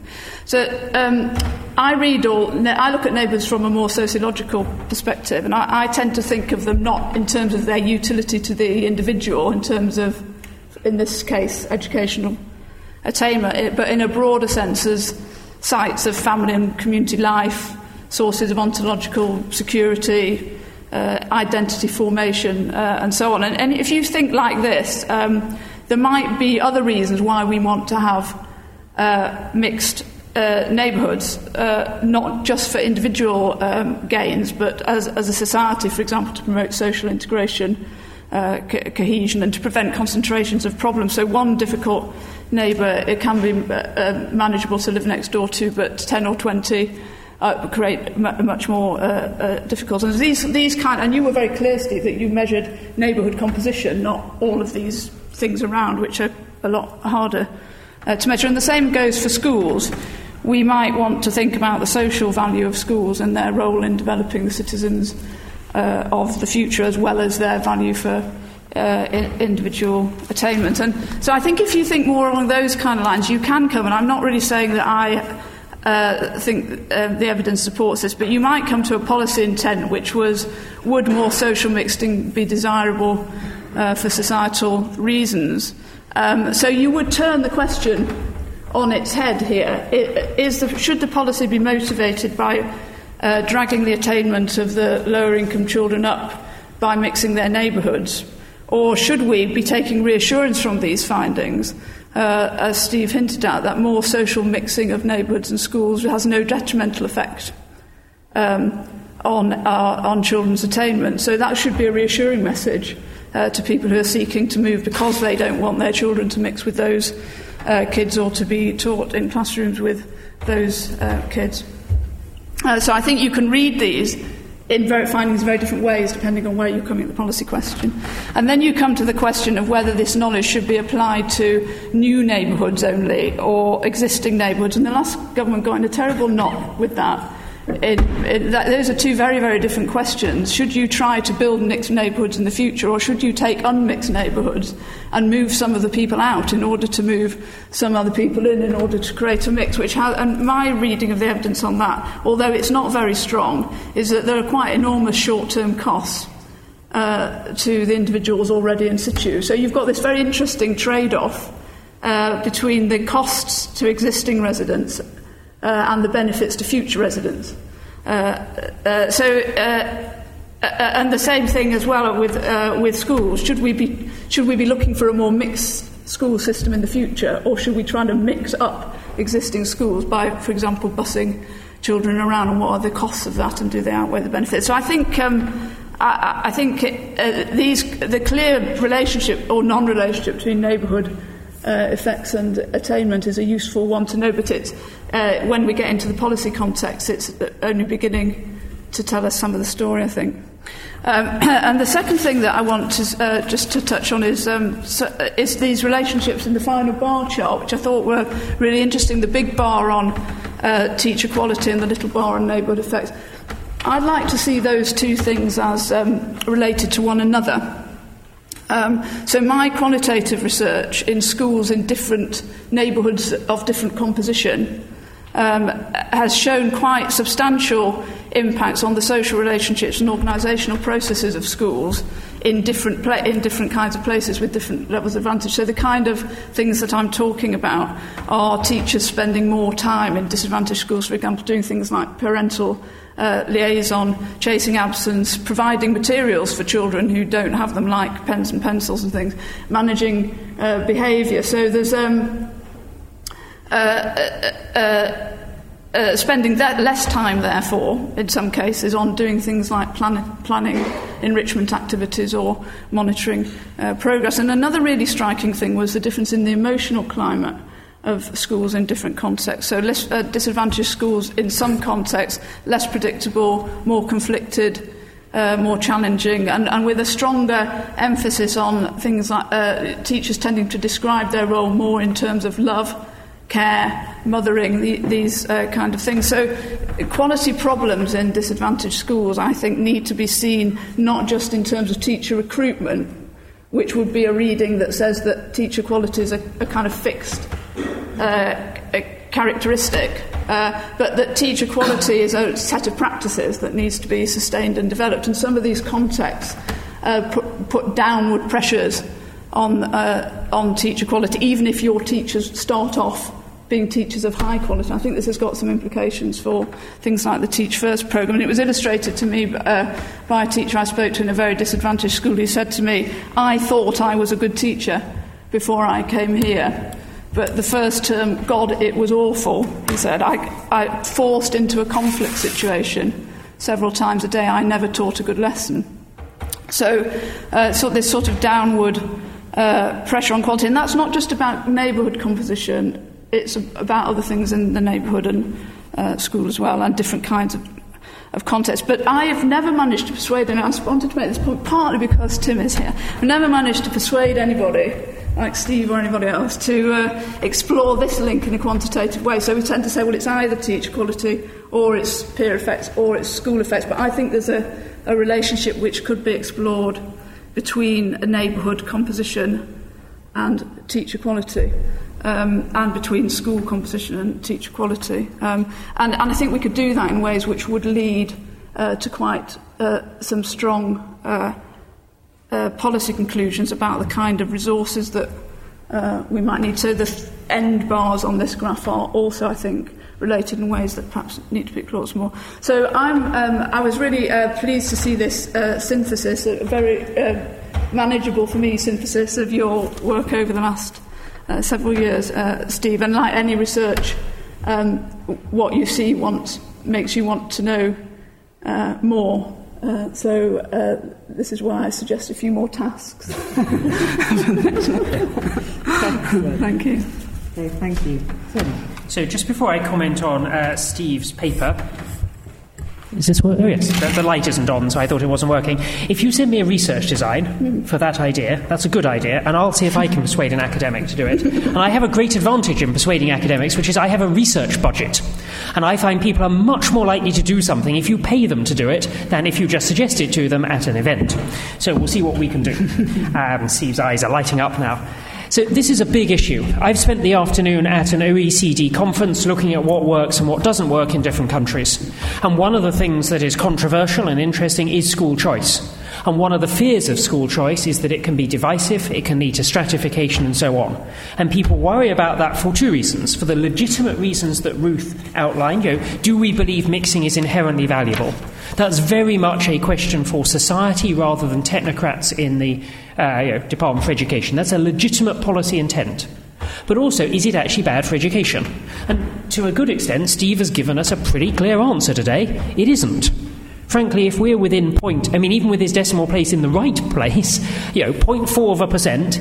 So um, I read all, I look at neighbours from a more sociological perspective, and I, I tend to think of them not in terms of their utility to the individual, in terms of, in this case, educational attainment, but in a broader sense as sites of family and community life, sources of ontological security, uh, identity formation, uh, and so on. And, and if you think like this, um, there might be other reasons why we want to have uh, mixed uh, neighbourhoods, uh, not just for individual um, gains, but as, as a society, for example, to promote social integration, uh, co- cohesion, and to prevent concentrations of problems. So, one difficult neighbour it can be uh, manageable to live next door to, but 10 or 20 uh, create m- much more uh, uh, difficult. And these, these kind, and you were very clear, Steve, that you measured neighbourhood composition, not all of these things around, which are a lot harder uh, to measure. And the same goes for schools. We might want to think about the social value of schools and their role in developing the citizens uh, of the future, as well as their value for uh, individual attainment. And so I think if you think more along those kind of lines, you can come, and I'm not really saying that I uh, think uh, the evidence supports this, but you might come to a policy intent which was would more social mixing be desirable uh, for societal reasons? Um, so you would turn the question on its head here. Is the, should the policy be motivated by uh, dragging the attainment of the lower income children up by mixing their neighbourhoods? Or should we be taking reassurance from these findings, uh, as Steve hinted at, that more social mixing of neighbourhoods and schools has no detrimental effect um, on, our, on children's attainment? So that should be a reassuring message uh, to people who are seeking to move because they don't want their children to mix with those uh, kids or to be taught in classrooms with those uh, kids. Uh, so I think you can read these in very, findings in very different ways depending on where you're coming at the policy question. And then you come to the question of whether this knowledge should be applied to new neighbourhoods only or existing neighbourhoods. And the last government got in a terrible knot with that. It, it, that, those are two very, very different questions. Should you try to build mixed neighbourhoods in the future, or should you take unmixed neighbourhoods and move some of the people out in order to move some other people in in order to create a mix? Which has, and my reading of the evidence on that, although it's not very strong, is that there are quite enormous short-term costs uh, to the individuals already in situ. So you've got this very interesting trade-off uh, between the costs to existing residents and the benefits to future residents. Uh, uh, so, uh, uh, and the same thing as well with, uh, with schools. Should we, be, should we be looking for a more mixed school system in the future, or should we try to mix up existing schools by, for example, busing children around, and what are the costs of that, and do they outweigh the benefits? So I think. Um, I, I think it, uh, these, the clear relationship or non-relationship between neighbourhood uh, effects and attainment is a useful one to know, but it's, uh, when we get into the policy context, it's only beginning to tell us some of the story, I think. Um, and the second thing that I want to, uh, just to touch on is, um, so, uh, is these relationships in the final bar chart, which I thought were really interesting. The big bar on uh, teacher quality and the little bar on neighbourhood effects. I'd like to see those two things as um, related to one another. Um, so, my qualitative research in schools in different neighbourhoods of different composition um, has shown quite substantial impacts on the social relationships and organisational processes of schools in different, pla- in different kinds of places with different levels of advantage. So, the kind of things that I'm talking about are teachers spending more time in disadvantaged schools, for example, doing things like parental uh, liaison, chasing absence, providing materials for children who don't have them, like pens and pencils and things, managing uh, behaviour. So there's um, uh, uh, uh, uh spending that less time, therefore, in some cases, on doing things like plan- planning enrichment activities or monitoring progress. And another really striking thing was the difference in the emotional climate of schools in different contexts. So, less, uh, disadvantaged schools in some contexts, less predictable, more conflicted, uh, more challenging, and, and with a stronger emphasis on things like uh, teachers tending to describe their role more in terms of love, care, mothering, the, these uh, kind of things. So, quality problems in disadvantaged schools, I think, need to be seen not just in terms of teacher recruitment, which would be a reading that says that teacher qualities are, are kind of fixed uh, characteristic, uh, but that teacher quality is a set of practices that needs to be sustained and developed. And some of these contexts uh, put, put downward pressures on, uh, on teacher quality, even if your teachers start off being teachers of high quality. I think this has got some implications for things like the Teach First programme. And it was illustrated to me uh, by a teacher I spoke to in a very disadvantaged school who said to me, I thought I was a good teacher before I came here. But the first term, God, it was awful, he said. I, I forced into a conflict situation several times a day. I never taught a good lesson. So, uh, so this sort of downward uh, pressure on quality. And that's not just about neighbourhood composition, it's about other things in the neighbourhood and uh, school as well, and different kinds of, of contexts. But I have never managed to persuade, and I wanted to make this point partly because Tim is here, I've never managed to persuade anybody like Steve or anybody else, to uh, explore this link in a quantitative way. So we tend to say, well, it's either teacher quality or it's peer effects or it's school effects. But I think there's a, a relationship which could be explored between a neighbourhood composition and teacher quality. Um, and between school composition and teacher quality. Um, and, and I think we could do that in ways which would lead uh, to quite uh, some strong uh, uh, policy conclusions about the kind of resources that uh, we might need. So the end bars on this graph are also, I think, related in ways that perhaps need to be explored more. So I'm, um, I was really uh, pleased to see this uh, synthesis, a very uh, manageable for me synthesis of your work over the last uh, several years, uh, Steve. And like any research, um, what you see once makes you want to know uh, more. Uh, so uh, this is why I suggest a few more tasks. thank you. Okay, thank you. So just before I comment on uh, Steve's paper, is this work? Oh, yes. The, the, light isn't on, so I thought it wasn't working. If you send me a research design for that idea, that's a good idea, and I'll see if I can persuade an academic to do it. and I have a great advantage in persuading academics, which is I have a research budget. And I find people are much more likely to do something if you pay them to do it than if you just suggest it to them at an event. So we'll see what we can do. um, Steve's eyes are lighting up now. So, this is a big issue. I've spent the afternoon at an OECD conference looking at what works and what doesn't work in different countries. And one of the things that is controversial and interesting is school choice. And one of the fears of school choice is that it can be divisive, it can lead to stratification, and so on. And people worry about that for two reasons. For the legitimate reasons that Ruth outlined, you know, do we believe mixing is inherently valuable? That's very much a question for society rather than technocrats in the uh, you know, Department for Education. That's a legitimate policy intent. But also, is it actually bad for education? And to a good extent, Steve has given us a pretty clear answer today. It isn't. Frankly, if we're within point, I mean, even with his decimal place in the right place, you know, 0.4 of a percent,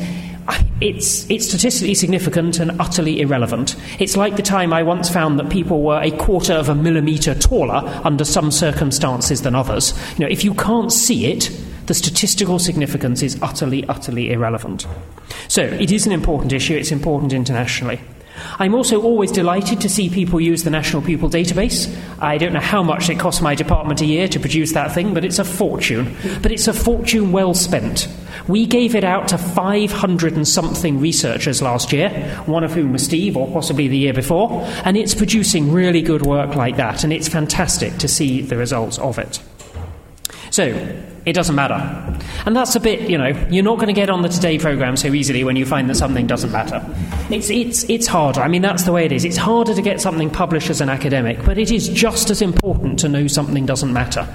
it's, it's statistically significant and utterly irrelevant. It's like the time I once found that people were a quarter of a millimetre taller under some circumstances than others. You know, if you can't see it, the statistical significance is utterly, utterly irrelevant. So, it is an important issue, it's important internationally. I'm also always delighted to see people use the National Pupil Database. I don't know how much it costs my department a year to produce that thing, but it's a fortune. But it's a fortune well spent. We gave it out to 500 and something researchers last year, one of whom was Steve, or possibly the year before, and it's producing really good work like that, and it's fantastic to see the results of it. So, it doesn't matter. And that's a bit, you know, you're not going to get on the Today programme so easily when you find that something doesn't matter. It's, it's, it's harder. I mean, that's the way it is. It's harder to get something published as an academic, but it is just as important to know something doesn't matter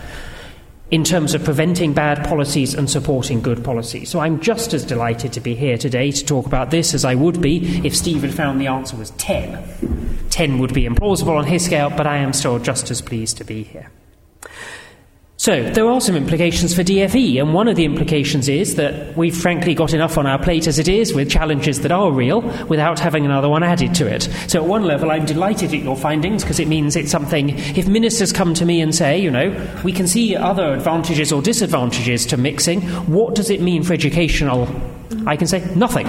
in terms of preventing bad policies and supporting good policies. So I'm just as delighted to be here today to talk about this as I would be if Steve had found the answer was 10. 10 would be implausible on his scale, but I am still just as pleased to be here. So, there are some implications for DFE, and one of the implications is that we've frankly got enough on our plate as it is with challenges that are real without having another one added to it. So, at one level, I'm delighted at your findings because it means it's something. If ministers come to me and say, you know, we can see other advantages or disadvantages to mixing, what does it mean for educational? I can say nothing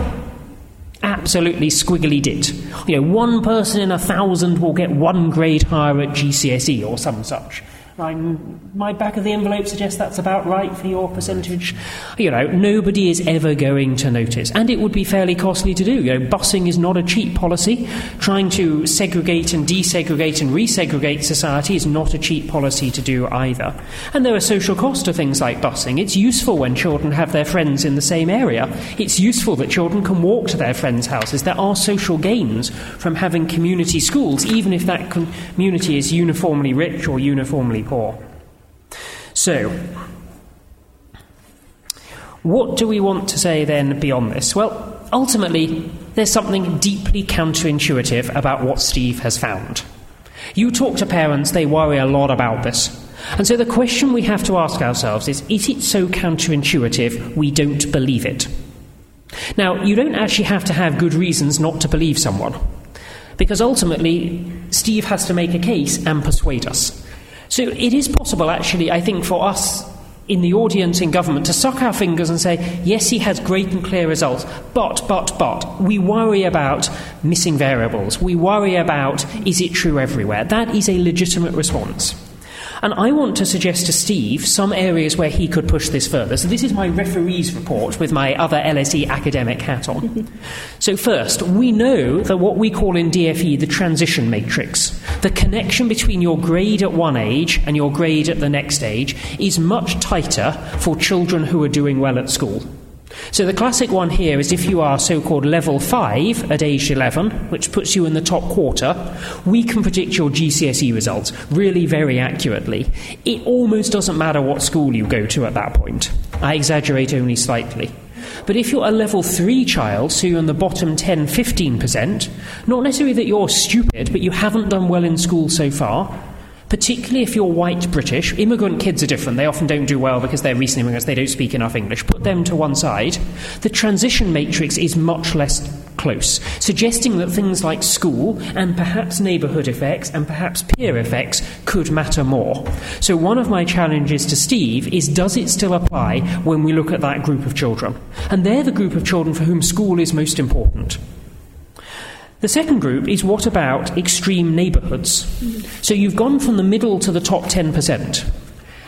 absolutely squiggly dit. You know, one person in a thousand will get one grade higher at GCSE or some such. I'm, my back of the envelope suggests that's about right for your percentage. You know, nobody is ever going to notice. And it would be fairly costly to do. You know, busing is not a cheap policy. Trying to segregate and desegregate and resegregate society is not a cheap policy to do either. And there are social costs to things like busing. It's useful when children have their friends in the same area. It's useful that children can walk to their friends' houses. There are social gains from having community schools, even if that community is uniformly rich or uniformly poor. So, what do we want to say then beyond this? Well, ultimately, there's something deeply counterintuitive about what Steve has found. You talk to parents, they worry a lot about this. And so the question we have to ask ourselves is is it so counterintuitive we don't believe it? Now, you don't actually have to have good reasons not to believe someone. Because ultimately, Steve has to make a case and persuade us. So it is possible, actually, I think, for us in the audience in government to suck our fingers and say, yes, he has great and clear results, but, but, but, we worry about missing variables. We worry about, is it true everywhere? That is a legitimate response. And I want to suggest to Steve some areas where he could push this further. So, this is my referee's report with my other LSE academic hat on. so, first, we know that what we call in DFE the transition matrix, the connection between your grade at one age and your grade at the next age, is much tighter for children who are doing well at school. So the classic one here is if you are so called level 5 at age 11, which puts you in the top quarter, we can predict your GCSE results really very accurately. It almost doesn't matter what school you go to at that point. I exaggerate only slightly. But if you're a level 3 child, so you're in the bottom 10 15%, not necessarily that you're stupid, but you haven't done well in school so far, particularly if you're white British. Immigrant kids are different. They often don't do well because they're recent immigrants, they don't speak enough English. Put them to one side. The transition matrix is much less close, suggesting that things like school and perhaps neighbourhood effects and perhaps peer effects could matter more. So, one of my challenges to Steve is does it still apply when we look at that group of children? And they're the group of children for whom school is most important. The second group is what about extreme neighbourhoods? Mm-hmm. So you've gone from the middle to the top 10%.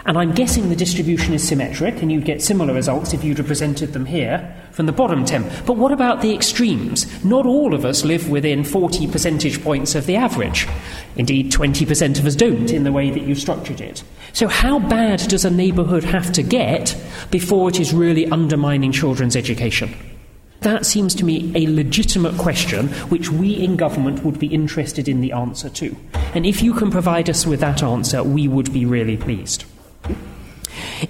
And I'm guessing the distribution is symmetric, and you'd get similar results if you'd have presented them here from the bottom 10. But what about the extremes? Not all of us live within 40 percentage points of the average. Indeed, 20% of us don't in the way that you structured it. So, how bad does a neighbourhood have to get before it is really undermining children's education? That seems to me a legitimate question which we in government would be interested in the answer to. And if you can provide us with that answer, we would be really pleased.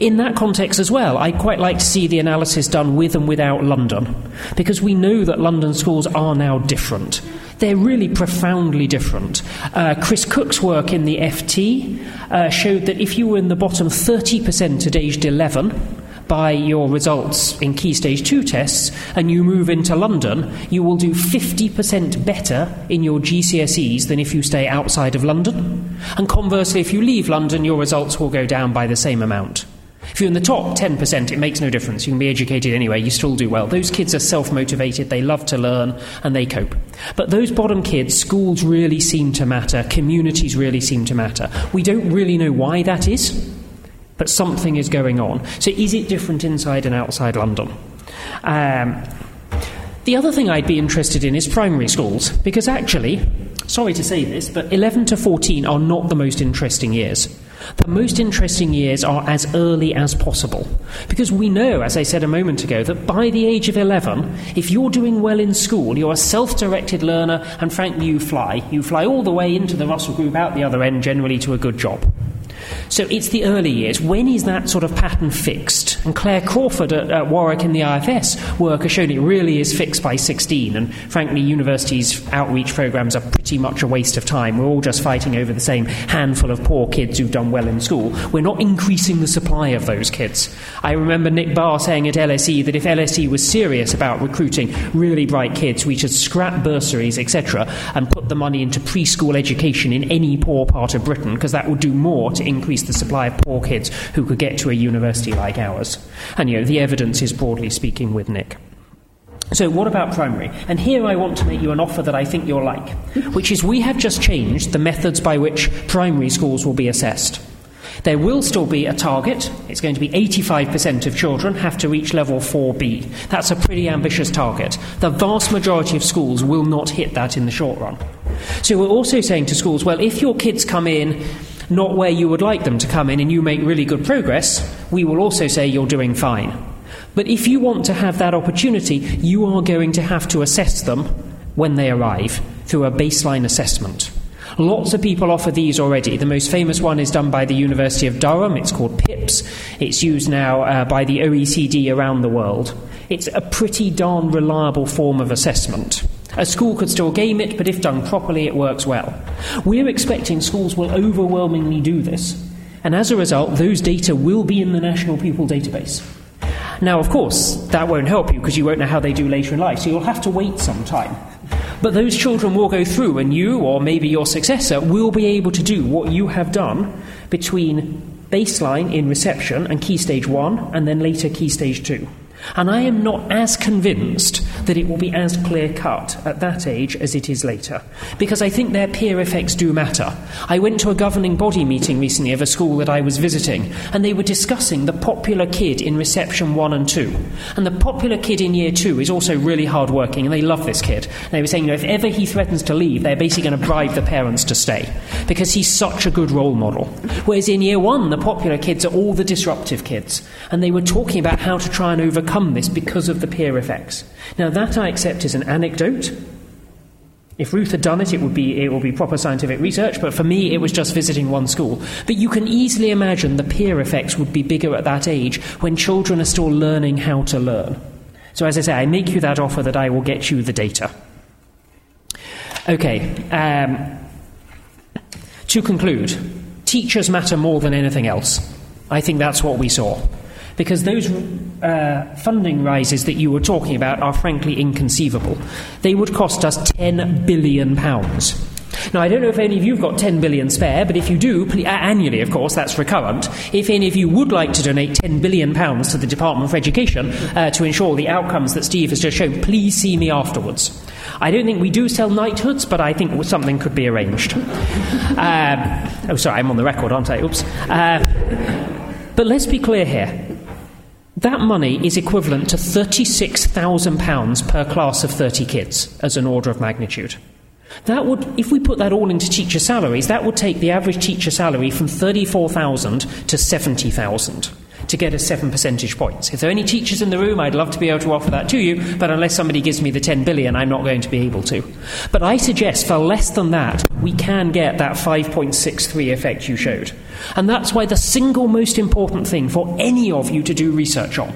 In that context as well, I'd quite like to see the analysis done with and without London, because we know that London schools are now different. They're really profoundly different. Uh, Chris Cook's work in the FT uh, showed that if you were in the bottom 30% at aged 11, by your results in Key Stage 2 tests and you move into London, you will do 50% better in your GCSEs than if you stay outside of London. And conversely, if you leave London, your results will go down by the same amount. If you're in the top 10%, it makes no difference. You can be educated anyway, you still do well. Those kids are self motivated, they love to learn, and they cope. But those bottom kids, schools really seem to matter, communities really seem to matter. We don't really know why that is, but something is going on. So is it different inside and outside London? Um, the other thing I'd be interested in is primary schools, because actually, sorry to say this, but 11 to 14 are not the most interesting years. The most interesting years are as early as possible. Because we know, as I said a moment ago, that by the age of 11, if you're doing well in school, you're a self directed learner, and frankly, you fly. You fly all the way into the Russell Group, out the other end, generally to a good job. So it's the early years. When is that sort of pattern fixed? And Claire Crawford at, at Warwick in the IFS work has shown it really is fixed by 16. And frankly, universities' outreach programs are pretty much a waste of time. We're all just fighting over the same handful of poor kids who've done well in school. We're not increasing the supply of those kids. I remember Nick Barr saying at LSE that if LSE was serious about recruiting really bright kids, we should scrap bursaries, etc., and put the money into preschool education in any poor part of Britain, because that would do more to increase the supply of poor kids who could get to a university like ours. And, you know, the evidence is broadly speaking with Nick. So, what about primary? And here I want to make you an offer that I think you'll like, which is we have just changed the methods by which primary schools will be assessed. There will still be a target. It's going to be 85% of children have to reach level 4B. That's a pretty ambitious target. The vast majority of schools will not hit that in the short run. So we're also saying to schools, well, if your kids come in not where you would like them to come in and you make really good progress, we will also say you're doing fine. But if you want to have that opportunity, you are going to have to assess them when they arrive through a baseline assessment. Lots of people offer these already. The most famous one is done by the University of Durham. It's called PIPS. It's used now uh, by the OECD around the world. It's a pretty darn reliable form of assessment. A school could still game it, but if done properly, it works well. We're expecting schools will overwhelmingly do this, and as a result, those data will be in the National Pupil Database. Now, of course, that won't help you because you won't know how they do later in life, so you'll have to wait some time. But those children will go through, and you, or maybe your successor, will be able to do what you have done between baseline in reception and key stage one, and then later key stage two. And I am not as convinced that it will be as clear cut at that age as it is later, because I think their peer effects do matter. I went to a governing body meeting recently of a school that I was visiting, and they were discussing the popular kid in reception one and two. And the popular kid in year two is also really hardworking, and they love this kid. And they were saying, you know, if ever he threatens to leave, they're basically going to bribe the parents to stay, because he's such a good role model. Whereas in year one, the popular kids are all the disruptive kids, and they were talking about how to try and overcome this because of the peer effects. Now, that I accept is an anecdote. If Ruth had done it, it would be it would be proper scientific research. But for me, it was just visiting one school. But you can easily imagine the peer effects would be bigger at that age when children are still learning how to learn. So, as I say, I make you that offer that I will get you the data. Okay. Um, to conclude, teachers matter more than anything else. I think that's what we saw because those uh, funding rises that you were talking about are frankly inconceivable. They would cost us £10 billion. Now, I don't know if any of you have got 10 billion spare, but if you do, uh, annually, of course, that's recurrent. If any of you would like to donate 10 billion pounds to the Department for Education uh, to ensure the outcomes that Steve has just shown, please see me afterwards. I don't think we do sell knighthoods, but I think something could be arranged. Um, oh, sorry, I'm on the record, aren't I? Oops. Uh, But let's be clear here. That money is equivalent to £36,000 per class of 30 kids as an order of magnitude. That would, if we put that all into teacher salaries, that would take the average teacher salary from 34,000 to 70,000 to get us seven percentage points. If there are any teachers in the room, I'd love to be able to offer that to you, but unless somebody gives me the 10 billion, I'm not going to be able to. But I suggest for less than that, we can get that 5.63 effect you showed. And that's why the single most important thing for any of you to do research on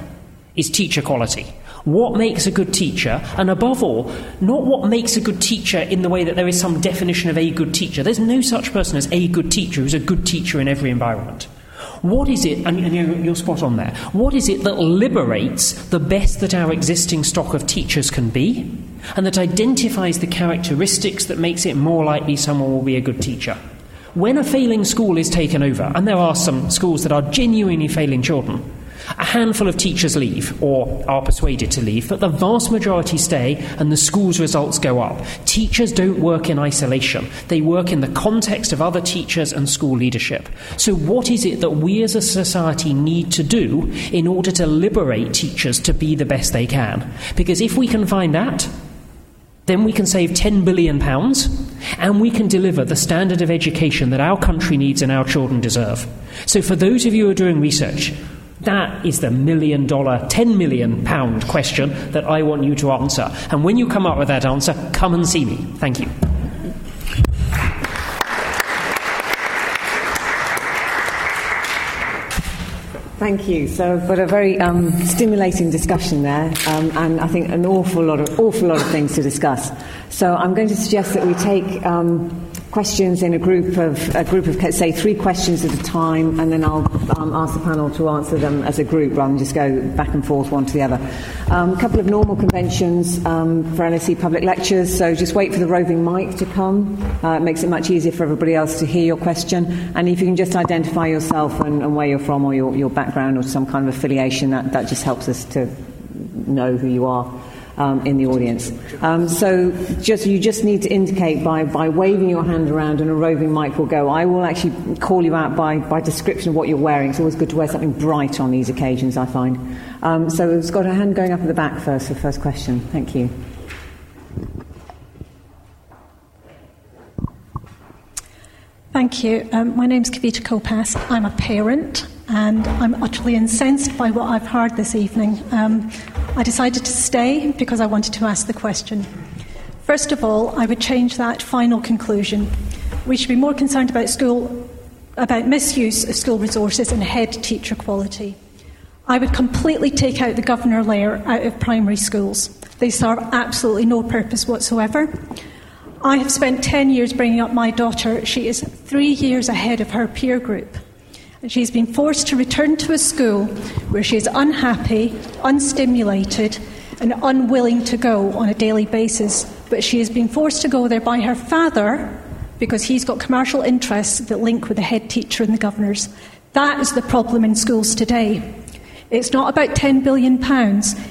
is teacher quality. What makes a good teacher, and above all, not what makes a good teacher in the way that there is some definition of a good teacher. There's no such person as a good teacher who's a good teacher in every environment. What is it, and you're spot on there, what is it that liberates the best that our existing stock of teachers can be, and that identifies the characteristics that makes it more likely someone will be a good teacher? When a failing school is taken over, and there are some schools that are genuinely failing children, a handful of teachers leave or are persuaded to leave, but the vast majority stay and the school's results go up. Teachers don't work in isolation, they work in the context of other teachers and school leadership. So, what is it that we as a society need to do in order to liberate teachers to be the best they can? Because if we can find that, then we can save £10 billion and we can deliver the standard of education that our country needs and our children deserve. So, for those of you who are doing research, that is the million dollar, 10 million pound question that I want you to answer. And when you come up with that answer, come and see me. Thank you. Thank you. So I've a very um, stimulating discussion there, um, and I think an awful lot of awful lot of things to discuss. So I'm going to suggest that we take um, questions in a group of a group of say three questions at a time, and then I'll um, ask the panel to answer them as a group rather than just go back and forth one to the other. Um, a couple of normal conventions um, for LSE public lectures, so just wait for the roving mic to come. Uh, it makes it much easier for everybody else to hear your question, and if you can just identify yourself and, and where you're from or your, your background or some kind of affiliation, that, that just helps us to know who you are um, in the audience. Um, so just you just need to indicate by, by waving your hand around and a roving mic will go. I will actually call you out by, by description of what you're wearing. It's always good to wear something bright on these occasions, I find. Um, so we've got a hand going up at the back first, for the first question. Thank you. Thank you. Um, my name is Kavita Kopas. I'm a parent and I'm utterly incensed by what I've heard this evening. Um, I decided to stay because I wanted to ask the question. First of all, I would change that final conclusion. We should be more concerned about school, about misuse of school resources and head teacher quality. I would completely take out the governor layer out of primary schools. They serve absolutely no purpose whatsoever. I have spent 10 years bringing up my daughter. She is three years ahead of her peer group. And she's been forced to return to a school where she is unhappy, unstimulated, and unwilling to go on a daily basis. But she has been forced to go there by her father because he's got commercial interests that link with the head teacher and the governors. That is the problem in schools today. It's not about £10 billion.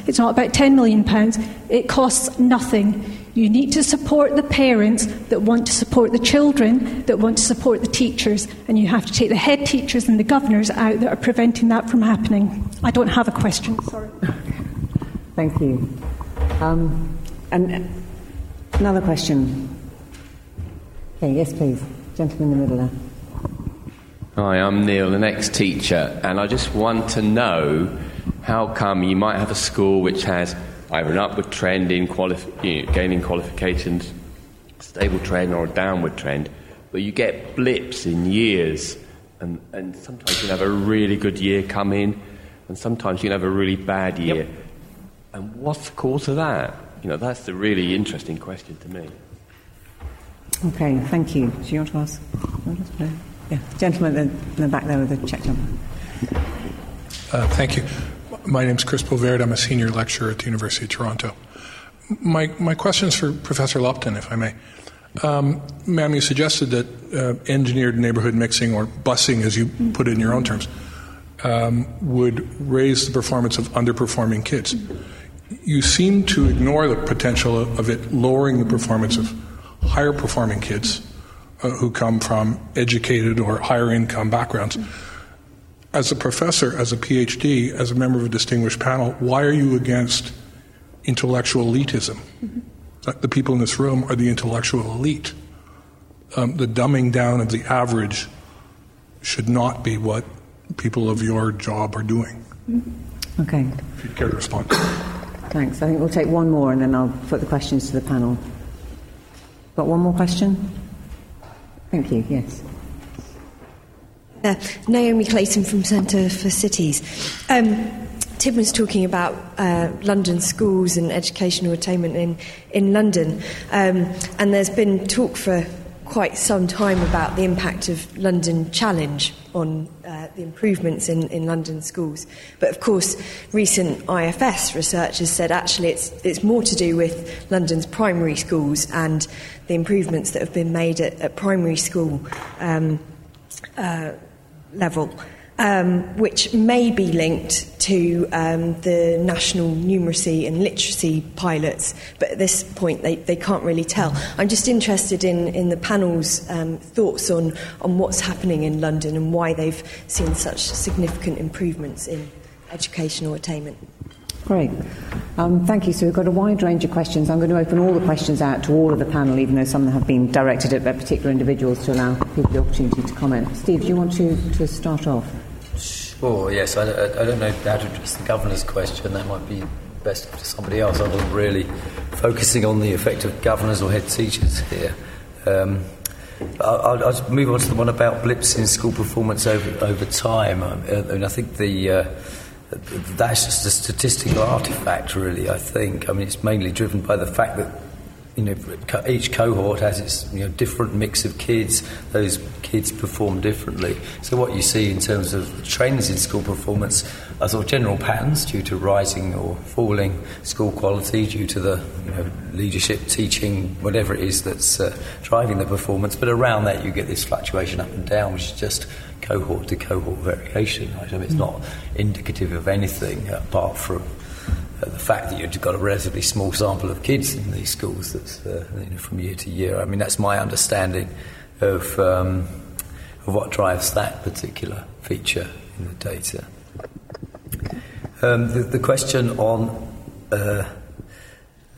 It's not about £10 million. It costs nothing. You need to support the parents that want to support the children, that want to support the teachers, and you have to take the head teachers and the governors out that are preventing that from happening. I don't have a question. Sorry. Thank you. Um, and another question. Okay, yes, please. Gentleman in the middle there. Hi, I'm Neil, the next teacher, and I just want to know how come you might have a school which has either an upward trend in quali- you know, gaining qualifications, stable trend, or a downward trend, but you get blips in years, and, and sometimes you have a really good year come in, and sometimes you have a really bad year. Yep. And what's the cause of that? You know, that's the really interesting question to me. Okay, thank you. Do you want to ask? Yeah, gentleman in the back there with the check jumper. Uh, thank you. My name is Chris Bovaird. I'm a senior lecturer at the University of Toronto. My, my question is for Professor Lupton, if I may. Um, ma'am, you suggested that uh, engineered neighborhood mixing, or busing as you put it in your own terms, um, would raise the performance of underperforming kids. You seem to ignore the potential of it lowering the performance of higher performing kids uh, who come from educated or higher income backgrounds. As a professor, as a PhD, as a member of a distinguished panel, why are you against intellectual elitism? Mm-hmm. The people in this room are the intellectual elite. Um, the dumbing down of the average should not be what people of your job are doing. Mm-hmm. Okay. If you'd care to respond. Thanks. I think we'll take one more and then I'll put the questions to the panel. Got one more question? Thank you, yes. Uh, Naomi Clayton from Centre for Cities. Um, Tim was talking about uh, London schools and educational attainment in, in London, um, and there's been talk for quite some time about the impact of London Challenge on uh, the improvements in, in London schools. But of course, recent IFS research has said actually it's, it's more to do with London's primary schools and the improvements that have been made at, at primary school. Um, uh, level, um, which may be linked to um, the national numeracy and literacy pilots, but at this point they, they can't really tell. I'm just interested in, in the panel's um, thoughts on, on what's happening in London and why they've seen such significant improvements in educational attainment. Great. Um, thank you. So we've got a wide range of questions. I'm going to open all the questions out to all of the panel, even though some have been directed at particular individuals to allow people the opportunity to comment. Steve, do you want to, to start off? Sure, yes. I, I, I don't know how to address the governor's question. That might be best for somebody else. I wasn't really focusing on the effect of governors or head teachers here. Um, I'll, I'll, move on to the one about blips in school performance over, over time. I, mean, I think the... Uh, that's just a statistical artifact, really. I think. I mean, it's mainly driven by the fact that you know each cohort has its you know different mix of kids. Those kids perform differently. So what you see in terms of trends in school performance are sort of general patterns due to rising or falling school quality, due to the you know, leadership, teaching, whatever it is that's uh, driving the performance. But around that, you get this fluctuation up and down, which is just cohort to cohort variation. Right? I mean, it's not indicative of anything apart from the fact that you've got a relatively small sample of kids in these schools that's uh, you know, from year to year. I mean, that's my understanding of, um, of what drives that particular feature in the data. Um, the, the, question on uh,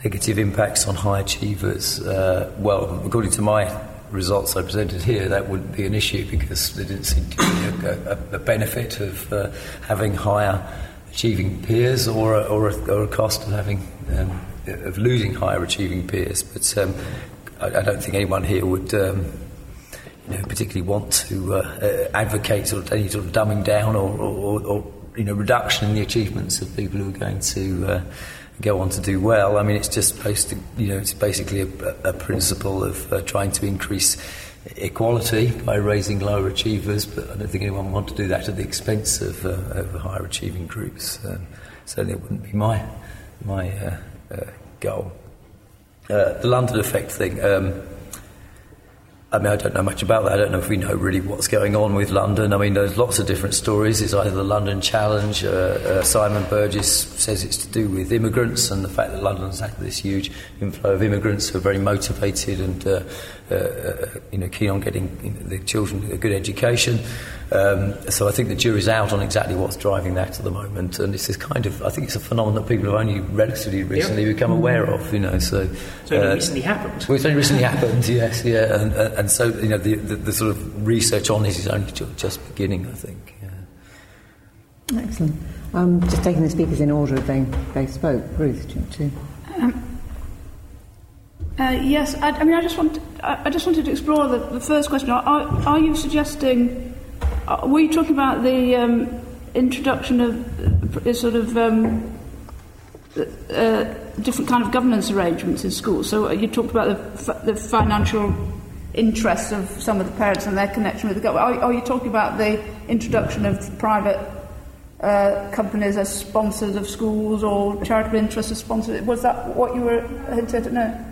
negative impacts on high achievers, uh, well, according to my results I presented here, that wouldn't be an issue because there didn't seem to be a, a, a benefit of uh, having higher achieving peers or a, or a, or a cost of having um, of losing higher achieving peers. But um, I, I, don't think anyone here would. Um, you know, particularly want to uh, uh, advocate sort of any sort of dumbing down or, or, or, you know reduction in the achievements of people who are going to uh, go on to do well. I mean, it's just to, you know, it's basically a, a principle of uh, trying to increase equality by raising lower achievers, but I don't think anyone would want to do that at the expense of, uh, of higher achieving groups. Um, certainly, it wouldn't be my my uh, uh goal. Uh, the London effect thing. Um, I mean, I don't know much about that. I don't know if we know really what's going on with London. I mean, there's lots of different stories. It's either the London Challenge. Uh, uh, Simon Burgess says it's to do with immigrants and the fact that London's had this huge inflow of immigrants who are very motivated and uh, uh, uh, you know, keen on getting you know, the children a good education. Um, so I think the jury's out on exactly what's driving that at the moment, and it's this kind of I think it's a phenomenon that people have only relatively recently yep. become aware of. You know, so so it uh, recently happened. Well, it's only recently happened, yes, yeah, and, and, and so you know the, the, the, sort of research on this is only just beginning, I think. Yeah. Excellent. Um, just taking the speakers in order they they spoke. Ruth, do you want to? Um, uh, yes, I, I, mean, I just want, I, I just wanted to explore the, the first question. Are, are you suggesting? Uh, were you talking about the um, introduction of uh, sort of um, uh, different kind of governance arrangements in schools? So you talked about the, the financial interests of some of the parents and their connection with the government. Are, are you talking about the introduction of private uh, companies as sponsors of schools or charitable interests as sponsors? Was that what you were hinting at? No.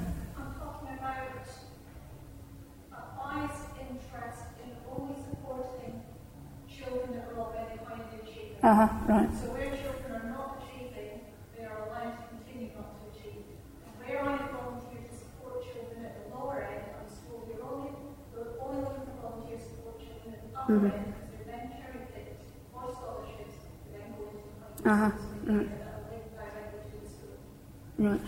Uh-huh, right. So where children are not achieving, they are allowed to continue not to achieve. And where I volunteer to support children at the lower end of the school, you're only, we're only looking for volunteers to support children at the upper mm-hmm. end because they're then cherry picked. Voice Uh-huh. Right. Right.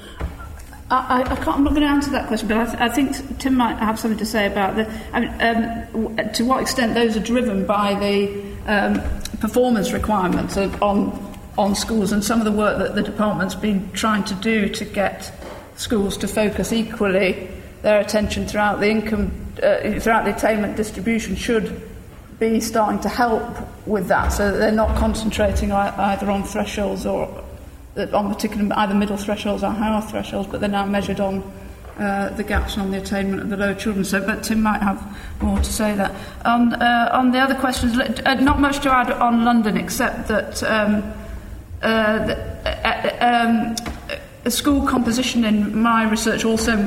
I, I, can't, I'm not going to answer that question, but I, th- I think Tim might have something to say about the, I mean, um, w- to what extent those are driven by the um, performance requirements on on schools and some of the work that the department's been trying to do to get schools to focus equally their attention throughout the income uh, throughout the attainment distribution should be starting to help with that. So that they're not concentrating either on thresholds or on particular either middle thresholds or higher thresholds, but they're now measured on uh, the gaps on the attainment of the lower children. So, but Tim might have more to say that. On, uh, on the other questions, uh, not much to add on London, except that um, uh, the, uh, um, school composition in my research also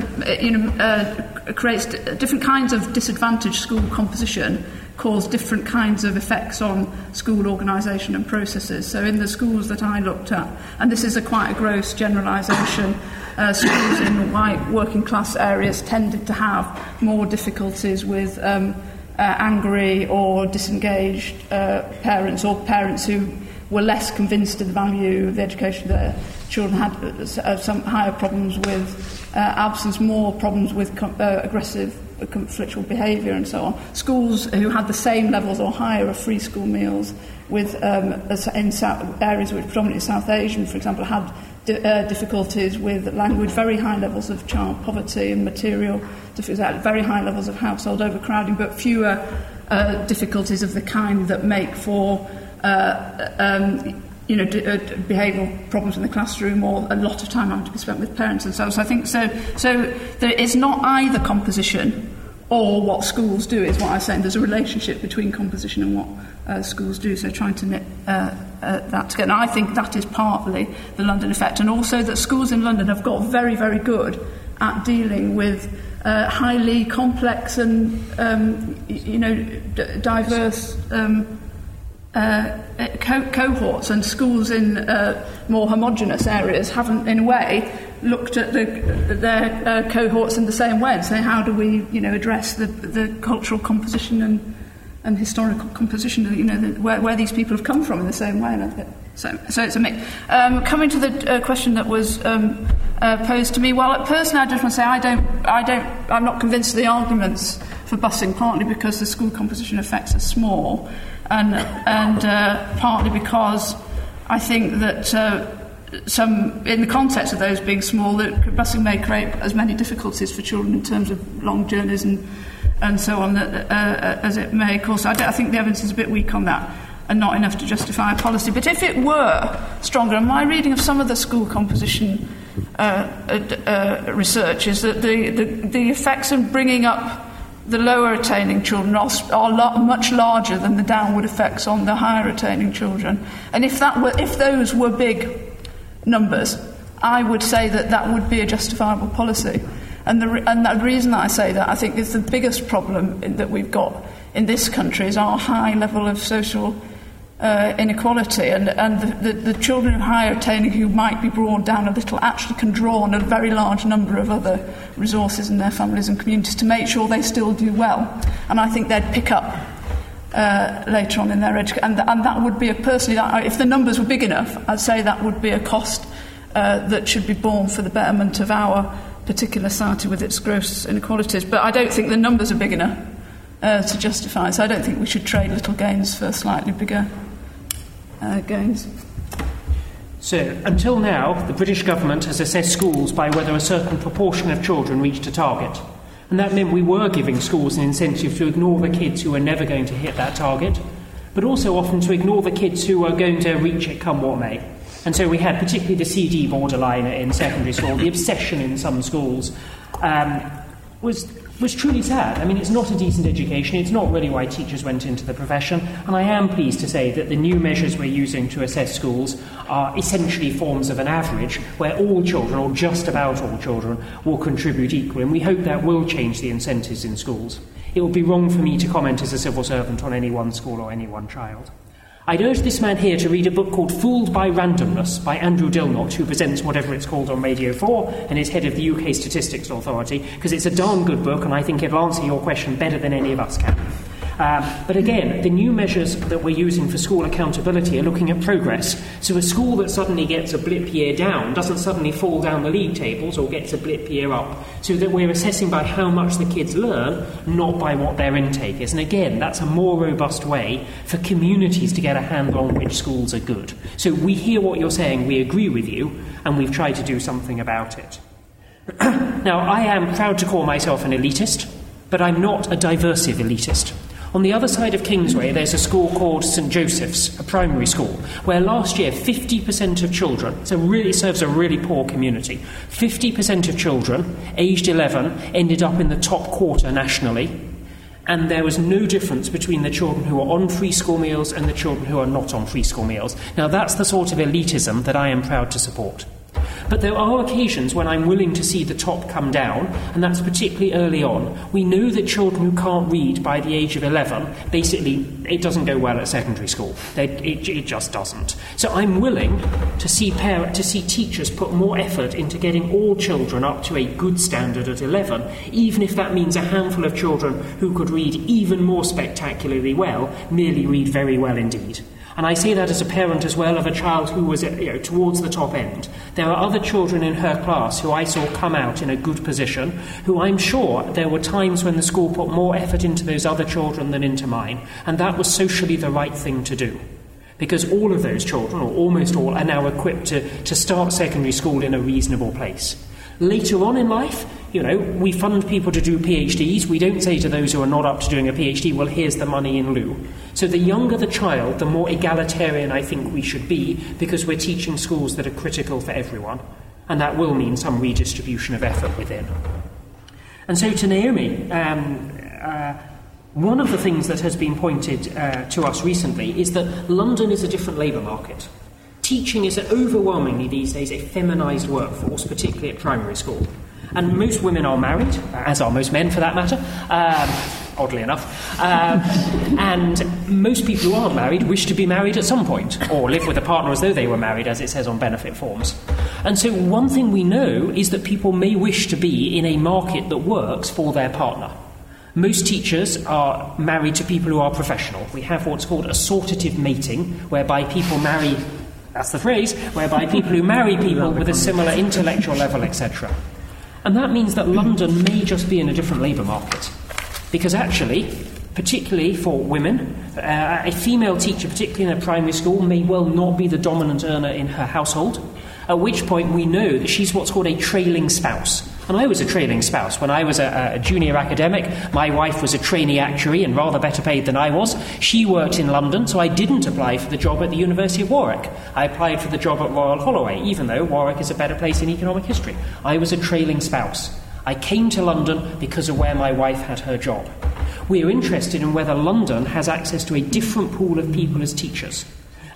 you know, creates different kinds of disadvantaged school composition cause different kinds of effects on school organisation and processes. So in the schools that I looked at, and this is a quite a gross generalisation, uh, schools in white working class areas tended to have more difficulties with um, uh, angry or disengaged uh, parents or parents who were less convinced of the value of the education their children had uh, some higher problems with uh, absence, more problems with uh, aggressive conflictual behaviour and so on. Schools who had the same levels or higher of free school meals with um, in South, areas which predominantly South Asian, for example, had uh, difficulties with language, very high levels of child poverty and material difficulties, very high levels of household overcrowding, but fewer uh, difficulties of the kind that make for uh, um, you know, d- uh, behavioural problems in the classroom or a lot of time having to be spent with parents and so on. So I think so. So there is not either composition or what schools do is what I'm saying. There's a relationship between composition and what uh, schools do. So trying to knit uh, uh, that together. And I think that is partly the London effect, and also that schools in London have got very, very good at dealing with. Uh, highly complex and um, you know d- diverse um, uh, co- cohorts and schools in uh, more homogenous areas haven't, in a way, looked at the, their uh, cohorts in the same way and say, how do we, you know, address the, the cultural composition and, and historical composition, you know, the, where, where these people have come from in the same way. So, so it's a mix. Um, coming to the uh, question that was um, uh, posed to me, well, personally, I just want to say I don't, I don't, I'm not convinced of the arguments for busing, partly because the school composition effects are small and, and uh, partly because I think that uh, some, in the context of those being small, that busing may create as many difficulties for children in terms of long journeys and, and so on that, uh, uh as it may. Of course, I, I think the evidence is a bit weak on that and not enough to justify a policy. But if it were stronger, and my reading of some of the school composition uh, uh, research is that the, the, the effects of bringing up the lower attaining children are, are much larger than the downward effects on the higher attaining children. And if, that were, if those were big numbers, I would say that that would be a justifiable policy. And the, and the reason that I say that, I think, is the biggest problem that we've got in this country is our high level of social uh, inequality, and, and the, the, the children of higher attaining who might be brought down a little actually can draw on a very large number of other resources in their families and communities to make sure they still do well. And I think they'd pick up uh, later on in their education. And, and that would be a personally, that, if the numbers were big enough, I'd say that would be a cost uh, that should be borne for the betterment of our particular society with its gross inequalities. But I don't think the numbers are big enough uh, to justify. So I don't think we should trade little gains for slightly bigger uh. So, until now, the British government has assessed schools by whether a certain proportion of children reached a target. And that meant we were giving schools an incentive to ignore the kids who were never going to hit that target, but also often to ignore the kids who were going to reach it come what may. And so we had particularly the CD borderline in secondary school, the obsession in some schools um, was was truly sad. I mean, it's not a decent education. It's not really why teachers went into the profession. And I am pleased to say that the new measures we're using to assess schools are essentially forms of an average where all children, or just about all children, will contribute equally. And we hope that will change the incentives in schools. It would be wrong for me to comment as a civil servant on any one school or any one child. I'd urge this man here to read a book called Fooled by Randomness by Andrew Dilnot, who presents whatever it's called on Radio 4 and is head of the UK Statistics Authority, because it's a darn good book and I think it'll answer your question better than any of us can. Um, but again, the new measures that we're using for school accountability are looking at progress. So a school that suddenly gets a blip year down doesn't suddenly fall down the league tables or gets a blip year up. So that we're assessing by how much the kids learn, not by what their intake is. And again, that's a more robust way for communities to get a handle on which schools are good. So we hear what you're saying, we agree with you, and we've tried to do something about it. now, I am proud to call myself an elitist, but I'm not a diversive elitist. On the other side of Kingsway, there's a school called St Joseph's, a primary school, where last year 50% of children, so really serves a really poor community, 50% of children aged 11 ended up in the top quarter nationally, and there was no difference between the children who are on free school meals and the children who are not on free school meals. Now, that's the sort of elitism that I am proud to support. But there are occasions when I'm willing to see the top come down, and that's particularly early on. We know that children who can't read by the age of 11, basically, it doesn't go well at secondary school. They, it, it just doesn't. So I'm willing to see, parent, to see teachers put more effort into getting all children up to a good standard at 11, even if that means a handful of children who could read even more spectacularly well merely read very well indeed. And I say that as a parent as well of a child who was you know, towards the top end. There are other children in her class who I saw come out in a good position, who I'm sure there were times when the school put more effort into those other children than into mine, and that was socially the right thing to do. Because all of those children, or almost all, are now equipped to, to start secondary school in a reasonable place. Later on in life, you know, we fund people to do PhDs. We don't say to those who are not up to doing a PhD, well, here's the money in lieu. So the younger the child, the more egalitarian I think we should be because we're teaching schools that are critical for everyone. And that will mean some redistribution of effort within. And so to Naomi, um, uh, one of the things that has been pointed uh, to us recently is that London is a different labour market. Teaching is overwhelmingly these days a feminised workforce, particularly at primary school. And most women are married, as are most men for that matter, um, oddly enough. Um, and most people who aren't married wish to be married at some point, or live with a partner as though they were married, as it says on benefit forms. And so, one thing we know is that people may wish to be in a market that works for their partner. Most teachers are married to people who are professional. We have what's called assortative mating, whereby people marry, that's the phrase, whereby people who marry people with a similar intellectual level, etc. And that means that London may just be in a different labour market. Because actually, particularly for women, uh, a female teacher, particularly in a primary school, may well not be the dominant earner in her household, at which point we know that she's what's called a trailing spouse. And I was a trailing spouse. When I was a, a, junior academic, my wife was a trainee actuary and rather better paid than I was. She worked in London, so I didn't apply for the job at the University of Warwick. I applied for the job at Royal Holloway, even though Warwick is a better place in economic history. I was a trailing spouse. I came to London because of where my wife had her job. We are interested in whether London has access to a different pool of people as teachers.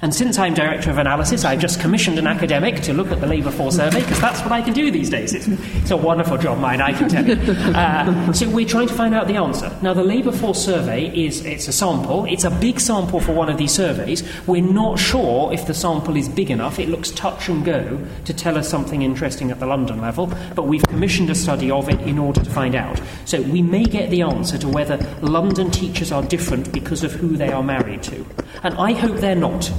And since I'm Director of Analysis, I've just commissioned an academic to look at the labour force survey, because that's what I can do these days. It's, it's, a wonderful job, mine, I can tell you. Uh, so we're trying to find out the answer. Now, the labour force survey is it's a sample. It's a big sample for one of these surveys. We're not sure if the sample is big enough. It looks touch and go to tell us something interesting at the London level, but we've commissioned a study of it in order to find out. So we may get the answer to whether London teachers are different because of who they are married to. And I hope they're not.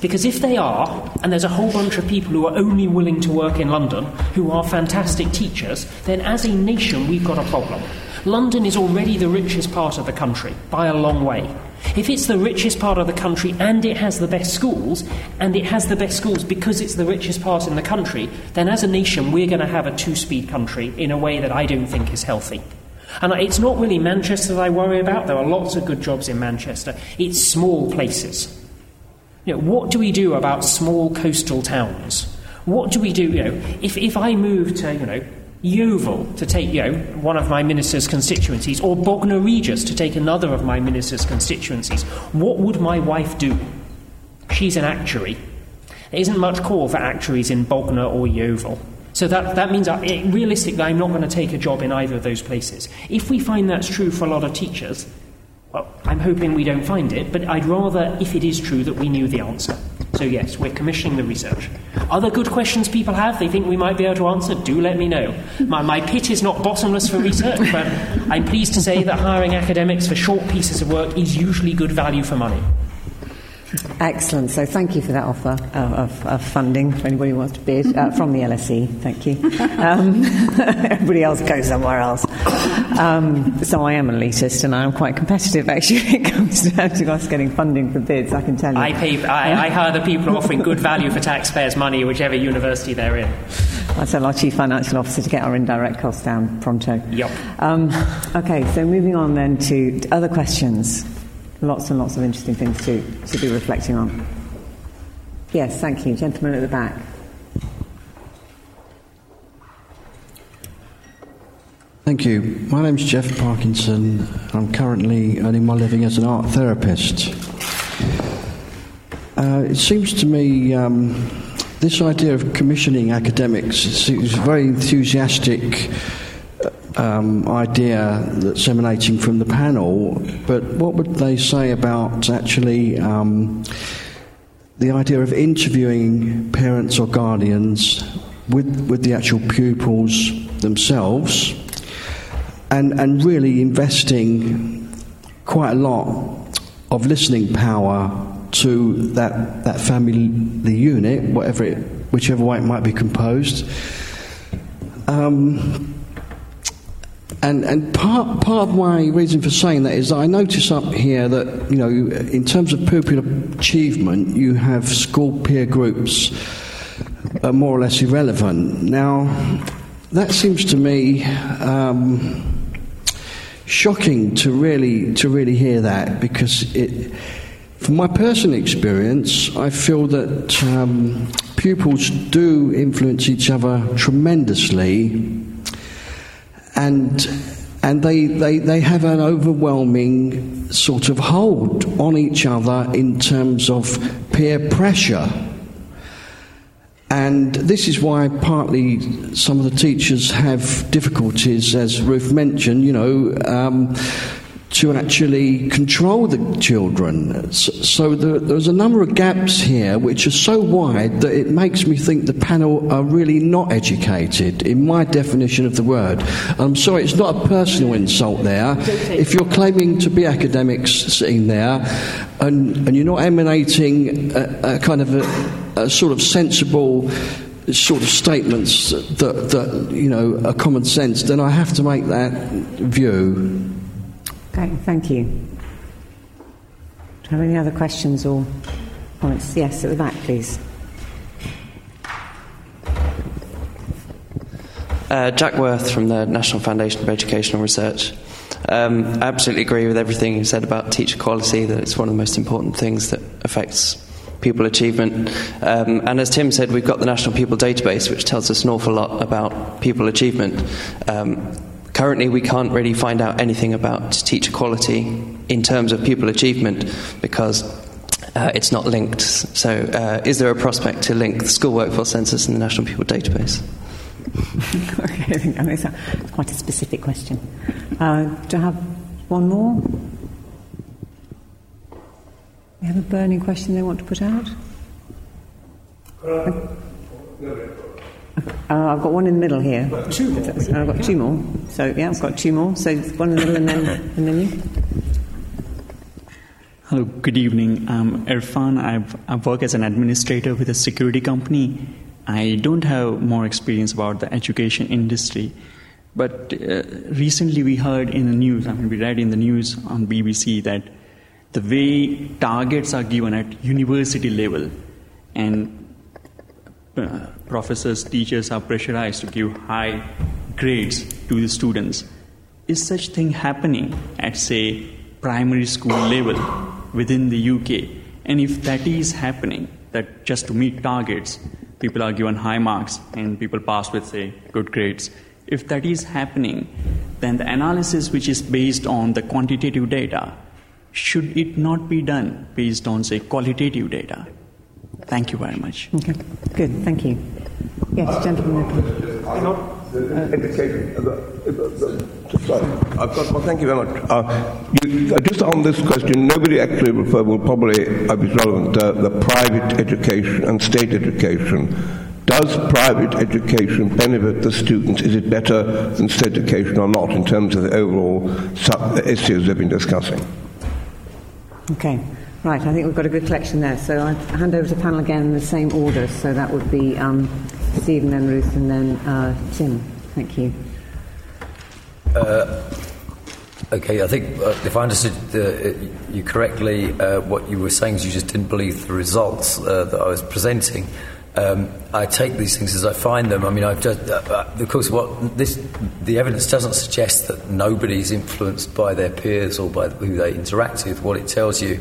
Because if they are, and there's a whole bunch of people who are only willing to work in London, who are fantastic teachers, then as a nation we've got a problem. London is already the richest part of the country, by a long way. If it's the richest part of the country and it has the best schools, and it has the best schools because it's the richest part in the country, then as a nation we're going to have a two speed country in a way that I don't think is healthy. And it's not really Manchester that I worry about. There are lots of good jobs in Manchester. It's small places. You know, what do we do about small coastal towns? What do we do? You know, if, if I move to, you know, Yeovil to take, you know, one of my minister's constituencies, or Bognor Regis to take another of my minister's constituencies, what would my wife do? She's an actuary. There isn't much call for actuaries in Bognor or Yeovil. So that, that means, I, realistically, I'm not going to take a job in either of those places. If we find that's true for a lot of teachers, well, I'm hoping we don't find it, but I'd rather, if it is true, that we knew the answer. So, yes, we're commissioning the research. Other good questions people have they think we might be able to answer, do let me know. My, my pit is not bottomless for research, but I'm pleased to say that hiring academics for short pieces of work is usually good value for money. Excellent. So thank you for that offer uh, of, of, funding for anybody who wants to bid uh, from the LSE. Thank you. Um, everybody else goes somewhere else. Um, so I am an elitist and I am quite competitive actually when it comes down to us getting funding for bids, I can tell you. I, pay, I, I hire the people offering good value for taxpayers' money, whichever university they're in. I tell our Chief Financial Officer to get our indirect costs down pronto. Yep. Um, okay, so moving on then to other questions lots and lots of interesting things to, to be reflecting on. Yes, thank you. Gentleman at the back. Thank you. My name's Jeff Parkinson. I'm currently earning my living as an art therapist. Uh, it seems to me um, this idea of commissioning academics is very enthusiastic um, idea that's emanating from the panel, but what would they say about actually um, the idea of interviewing parents or guardians with, with the actual pupils themselves and, and really investing quite a lot of listening power to that, that family the unit, whatever it, whichever way it might be composed. Um, and, and part, part of my reason for saying that is that I notice up here that, you know, in terms of pupil achievement, you have school peer groups are more or less irrelevant. Now, that seems to me um, shocking to really, to really hear that because it, from my personal experience, I feel that um, pupils do influence each other tremendously and and they, they, they have an overwhelming sort of hold on each other in terms of peer pressure. And this is why partly some of the teachers have difficulties, as Ruth mentioned, you know, um, to actually control the children. So, there's a number of gaps here which are so wide that it makes me think the panel are really not educated, in my definition of the word. I'm sorry, it's not a personal insult there. If you're claiming to be academics sitting there and, and you're not emanating a, a kind of a, a sort of sensible sort of statements that, that you know are common sense, then I have to make that view. Okay, thank you. Do you have any other questions or comments? Yes, at the back, please. Uh, Jack Worth from the National Foundation for Educational Research. Um, I absolutely agree with everything you said about teacher quality, that it's one of the most important things that affects pupil achievement. Um, and as Tim said, we've got the National Pupil Database, which tells us an awful lot about pupil achievement. Um, Currently, we can't really find out anything about teacher quality in terms of pupil achievement because uh, it's not linked. So, uh, is there a prospect to link the school workforce census and the National Pupil Database? okay, I mean, it's quite a specific question. Uh, do I have one more? You have a burning question they want to put out? Uh, I've got one in the middle here. Two. I've got two more. So yeah, I've got two more. So one in the middle, and then and then you. Hello, good evening. I'm Irfan. I've, I work as an administrator with a security company. I don't have more experience about the education industry, but uh, recently we heard in the news. I mean, we read in the news on BBC that the way targets are given at university level, and uh, professors, teachers are pressurized to give high grades to the students. Is such thing happening at, say, primary school level within the UK? And if that is happening, that just to meet targets, people are given high marks and people pass with, say, good grades. If that is happening, then the analysis which is based on the quantitative data, should it not be done based on, say, qualitative data? Thank you very much. Okay, good, thank you. Yes, gentlemen. education. Sorry, I've got. Well, thank you very much. Uh, you, uh, just on this question, nobody actually referred. Will probably uh, be relevant. Uh, the private education and state education. Does private education benefit the students? Is it better than state education or not in terms of the overall issues we've been discussing? Okay. Right, I think we've got a good collection there. So I hand over to the panel again in the same order. So that would be um, Stephen, then Ruth, and then uh, Tim. Thank you. Uh, okay, I think uh, if I understood the, you correctly, uh, what you were saying is you just didn't believe the results uh, that I was presenting. Um, I take these things as I find them. I mean, I've just, uh, uh, of course, what this the evidence doesn't suggest that nobody's influenced by their peers or by who they interact with. What it tells you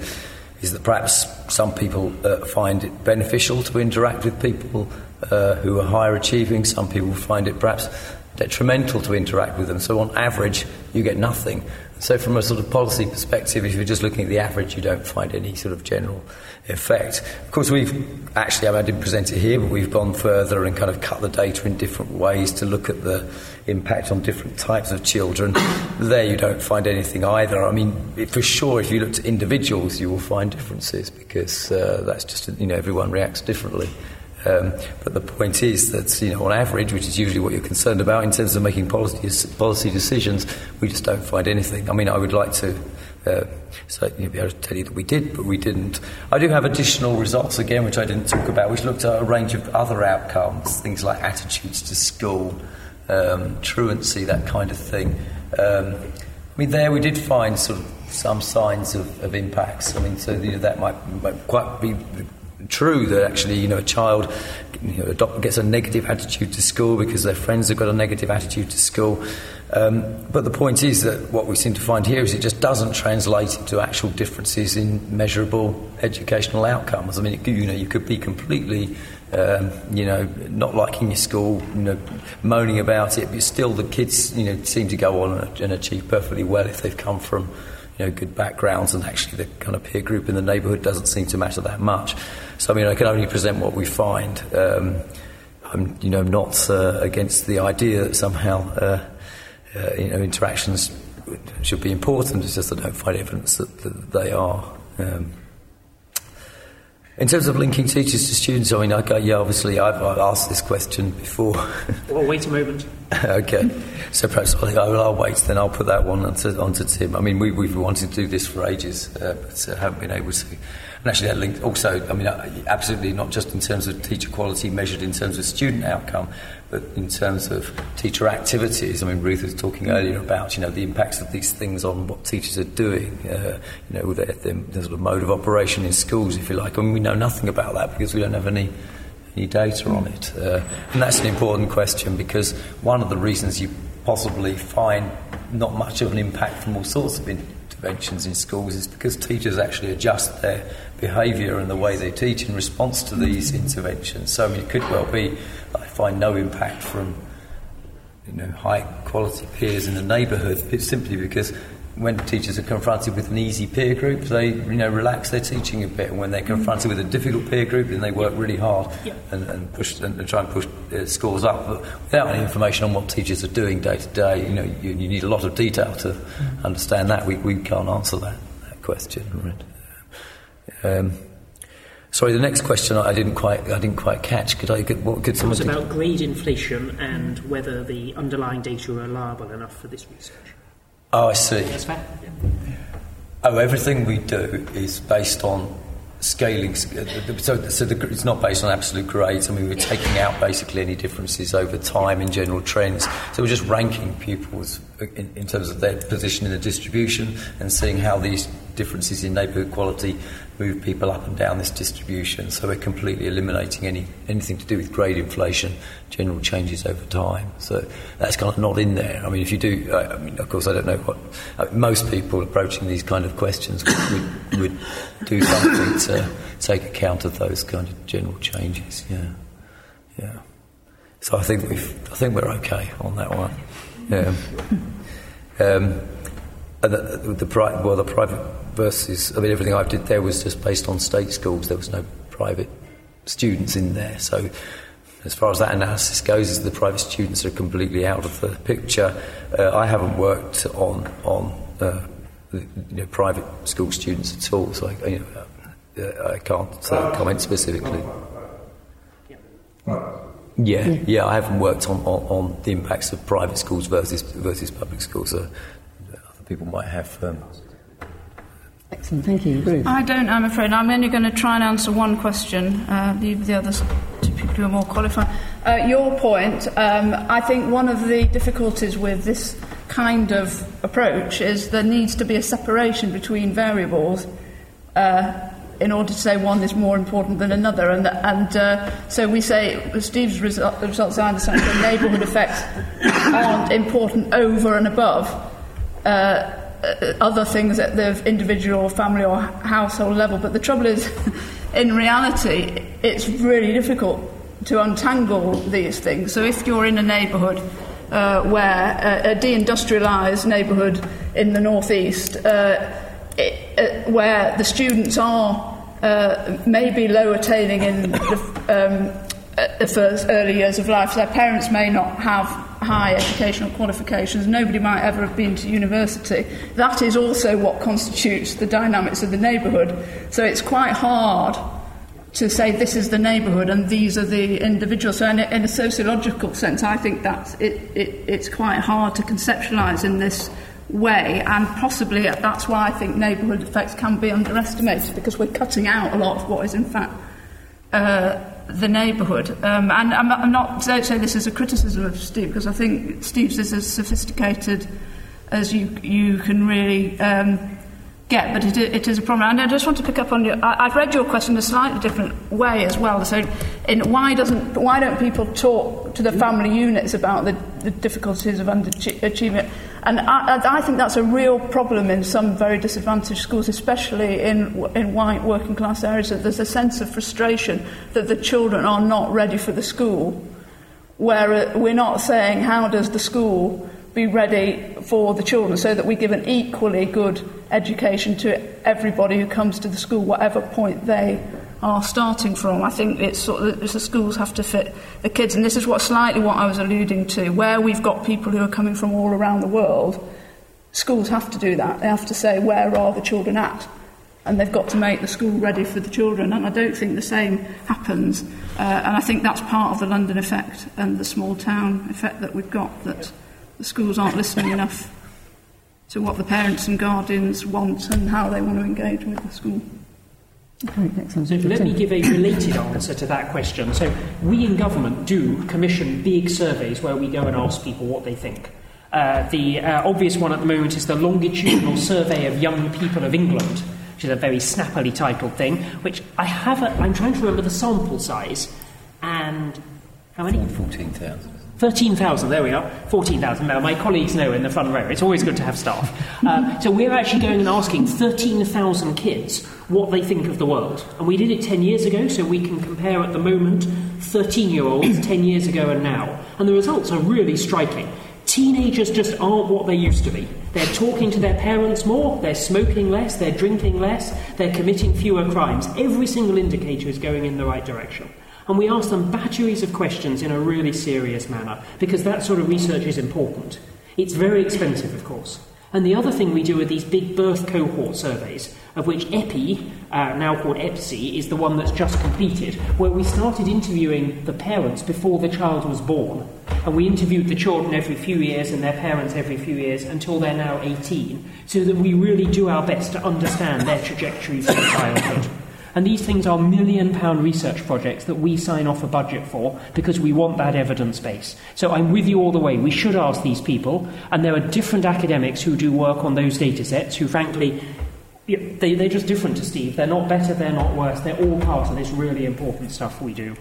is that perhaps some people uh, find it beneficial to interact with people uh, who are higher achieving, some people find it perhaps detrimental to interact with them. So, on average, you get nothing. So, from a sort of policy perspective, if you're just looking at the average, you don't find any sort of general effect. Of course, we've actually, I, didn't present it here, but we've gone further and kind of cut the data in different ways to look at the impact on different types of children. there, you don't find anything either. I mean, for sure, if you look at individuals, you will find differences because uh, that's just, you know, everyone reacts differently. Um, but the point is that, you know, on average, which is usually what you're concerned about in terms of making policy, policy decisions, we just don't find anything. I mean, I would like to uh, be able to tell you that we did, but we didn't. I do have additional results again, which I didn't talk about, which looked at a range of other outcomes, things like attitudes to school, um, truancy, that kind of thing. Um, I mean, there we did find sort of some signs of, of impacts. I mean, so you know, that might, might quite be true that actually, you know, a child you know, gets a negative attitude to school because their friends have got a negative attitude to school. Um, but the point is that what we seem to find here is it just doesn't translate into actual differences in measurable educational outcomes. I mean, it, you know, you could be completely, um, you know, not liking your school, you know, moaning about it, but still the kids, you know, seem to go on and, and achieve perfectly well if they've come from you know, good backgrounds, and actually the kind of peer group in the neighbourhood doesn't seem to matter that much. So, I mean, I can only present what we find. Um, I'm, you know, not uh, against the idea that somehow, uh, uh, you know, interactions should be important. It's just I don't find evidence that, that they are. Um, in terms of linking teachers to students, I mean, okay, yeah, obviously I've, I've asked this question before. well, wait a moment. okay, so perhaps I'll, I'll, wait, then I'll put that one onto, onto Tim. I mean, we, we've wanted to do this for ages, uh, but uh, haven't been able to. And actually, that link also, I mean, uh, absolutely not just in terms of teacher quality measured in terms of student outcome, but in terms of teacher activities. I mean, Ruth was talking earlier about, you know, the impacts of these things on what teachers are doing, uh, you know, their, their, their sort of mode of operation in schools, if you like. I mean, we know nothing about that because we don't have any any data on it. Uh, and that's an important question because one of the reasons you possibly find not much of an impact from all sorts of interventions in schools is because teachers actually adjust their behaviour and the way they teach in response to these interventions. So I mean, it could well be that I find no impact from you know high quality peers in the neighbourhood. It's simply because when teachers are confronted with an easy peer group, they you know relax their teaching a bit, and when they're confronted with a difficult peer group, then they work really hard yeah. and, and, push and, try and push uh, scores up. But without any information on what teachers are doing day to day, you know you, you need a lot of detail to mm. understand that. We, we can't answer that, that question. Right? Um, sorry, the next question I didn't quite I didn't quite catch. Could I? Could, what could someone? It was about grade inflation and whether the underlying data are reliable enough for this research. Oh, I see. That's fair. Oh, everything we do is based on scaling. So, so the, it's not based on absolute grades. I mean, we're taking out basically any differences over time in general trends. So we're just ranking pupils in, in terms of their position in the distribution and seeing how these differences in neighbourhood quality move people up and down this distribution. So we're completely eliminating any anything to do with grade inflation, general changes over time. So that's kind of not in there. I mean, if you do, I, I mean, of course, I don't know what uh, most people approaching these kind of questions would, would, would do something to take account of those kind of general changes. Yeah, yeah. So I think we've, I think we're okay on that one. Yeah. Um, the, the, the, well, the private versus, I mean, everything I did there was just based on state schools. There was no private students in there. So as far as that analysis goes, is the private students are completely out of the picture. Uh, I haven't worked on on uh, you know, private school students at all, so I, you know, uh, I can't uh, comment specifically. Yeah, yeah, I haven't worked on, on, on the impacts of private schools versus versus public schools. So other people might have. Um, Excellent, thank you. Ruth. I don't, I'm afraid. I'm only going to try and answer one question, uh, leave the others to people who are more qualified. Uh, your point, um, I think one of the difficulties with this kind of approach is there needs to be a separation between variables uh, in order to say one is more important than another. And, and uh, so we say, Steve's result, results, I understand, the neighbourhood effects aren't important over and above. Uh, other things at the individual, family, or household level. But the trouble is, in reality, it's really difficult to untangle these things. So if you're in a neighbourhood uh, where uh, a deindustrialised neighbourhood in the northeast, uh, it, uh, where the students are uh, maybe low attaining in the, um, the first early years of life, their parents may not have high educational qualifications, nobody might ever have been to university. That is also what constitutes the dynamics of the neighbourhood. So it's quite hard to say this is the neighbourhood and these are the individuals. So in a, in a sociological sense, I think that it, it, it's quite hard to conceptualise in this way, and possibly that's why I think neighbourhood effects can be underestimated because we're cutting out a lot of what is in fact. Uh, the neighbourhood. Um, and I'm, I'm not, don't say this as a criticism of Steve, because I think Steve's is as sophisticated as you, you can really um, get, but it, it is a problem. And I just want to pick up on your, I, I've read your question a slightly different way as well. So, in why, doesn't, why don't people talk to the family units about the, the difficulties of underachievement? And I, I think that's a real problem in some very disadvantaged schools, especially in, in white working class areas, that there's a sense of frustration that the children are not ready for the school. Where uh, we're not saying, how does the school be ready for the children so that we give an equally good education to everybody who comes to the school, whatever point they are starting from. I think it's sort of the schools have to fit the kids, and this is what slightly what I was alluding to, where we've got people who are coming from all around the world. Schools have to do that. They have to say where are the children at, and they've got to make the school ready for the children. And I don't think the same happens. Uh, and I think that's part of the London effect and the small town effect that we've got that the schools aren't listening enough to what the parents and guardians want and how they want to engage with the school. Okay, excellent. So let me give a related answer to that question. So we in government do commission big surveys where we go and ask people what they think. Uh, the uh, obvious one at the moment is the longitudinal survey of young people of England, which is a very snappily titled thing. Which I have. A, I'm trying to remember the sample size, and how many? Fourteen thousand. 13,000, there we are, 14,000. Now, my colleagues know in the front row, it's always good to have staff. Uh, so we're actually going and asking 13,000 kids what they think of the world. And we did it 10 years ago, so we can compare at the moment 13 year olds 10 years ago and now. And the results are really striking. Teenagers just aren't what they used to be. They're talking to their parents more, they're smoking less, they're drinking less, they're committing fewer crimes. Every single indicator is going in the right direction. And we ask them batteries of questions in a really serious manner because that sort of research is important. It's very expensive, of course. And the other thing we do are these big birth cohort surveys, of which EPPE, uh, now called EPPSE, is the one that's just completed, where we started interviewing the parents before the child was born. And we interviewed the children every few years and their parents every few years until they're now 18, so that we really do our best to understand their trajectory through childhood. And these things are million pound research projects that we sign off a budget for because we want that evidence base. So I'm with you all the way. We should ask these people, and there are different academics who do work on those data sets who, frankly, they, they're just different to Steve. They're not better, they're not worse. They're all part of this really important stuff we do.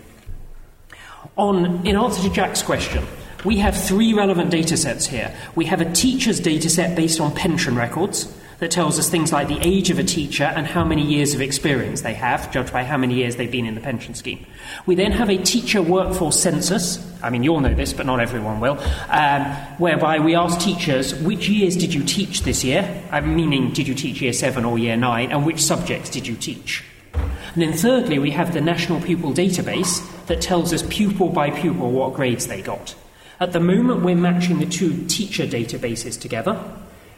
On, in answer to Jack's question, we have three relevant data sets here. We have a teacher's data set based on pension records that tells us things like the age of a teacher and how many years of experience they have, judged by how many years they've been in the pension scheme. We then have a teacher workforce census. I mean, you'll know this, but not everyone will. Um, whereby we ask teachers, which years did you teach this year? Uh, meaning, did you teach year seven or year nine? And which subjects did you teach? And then thirdly, we have the National Pupil Database that tells us pupil by pupil what grades they got. At the moment, we're matching the two teacher databases together.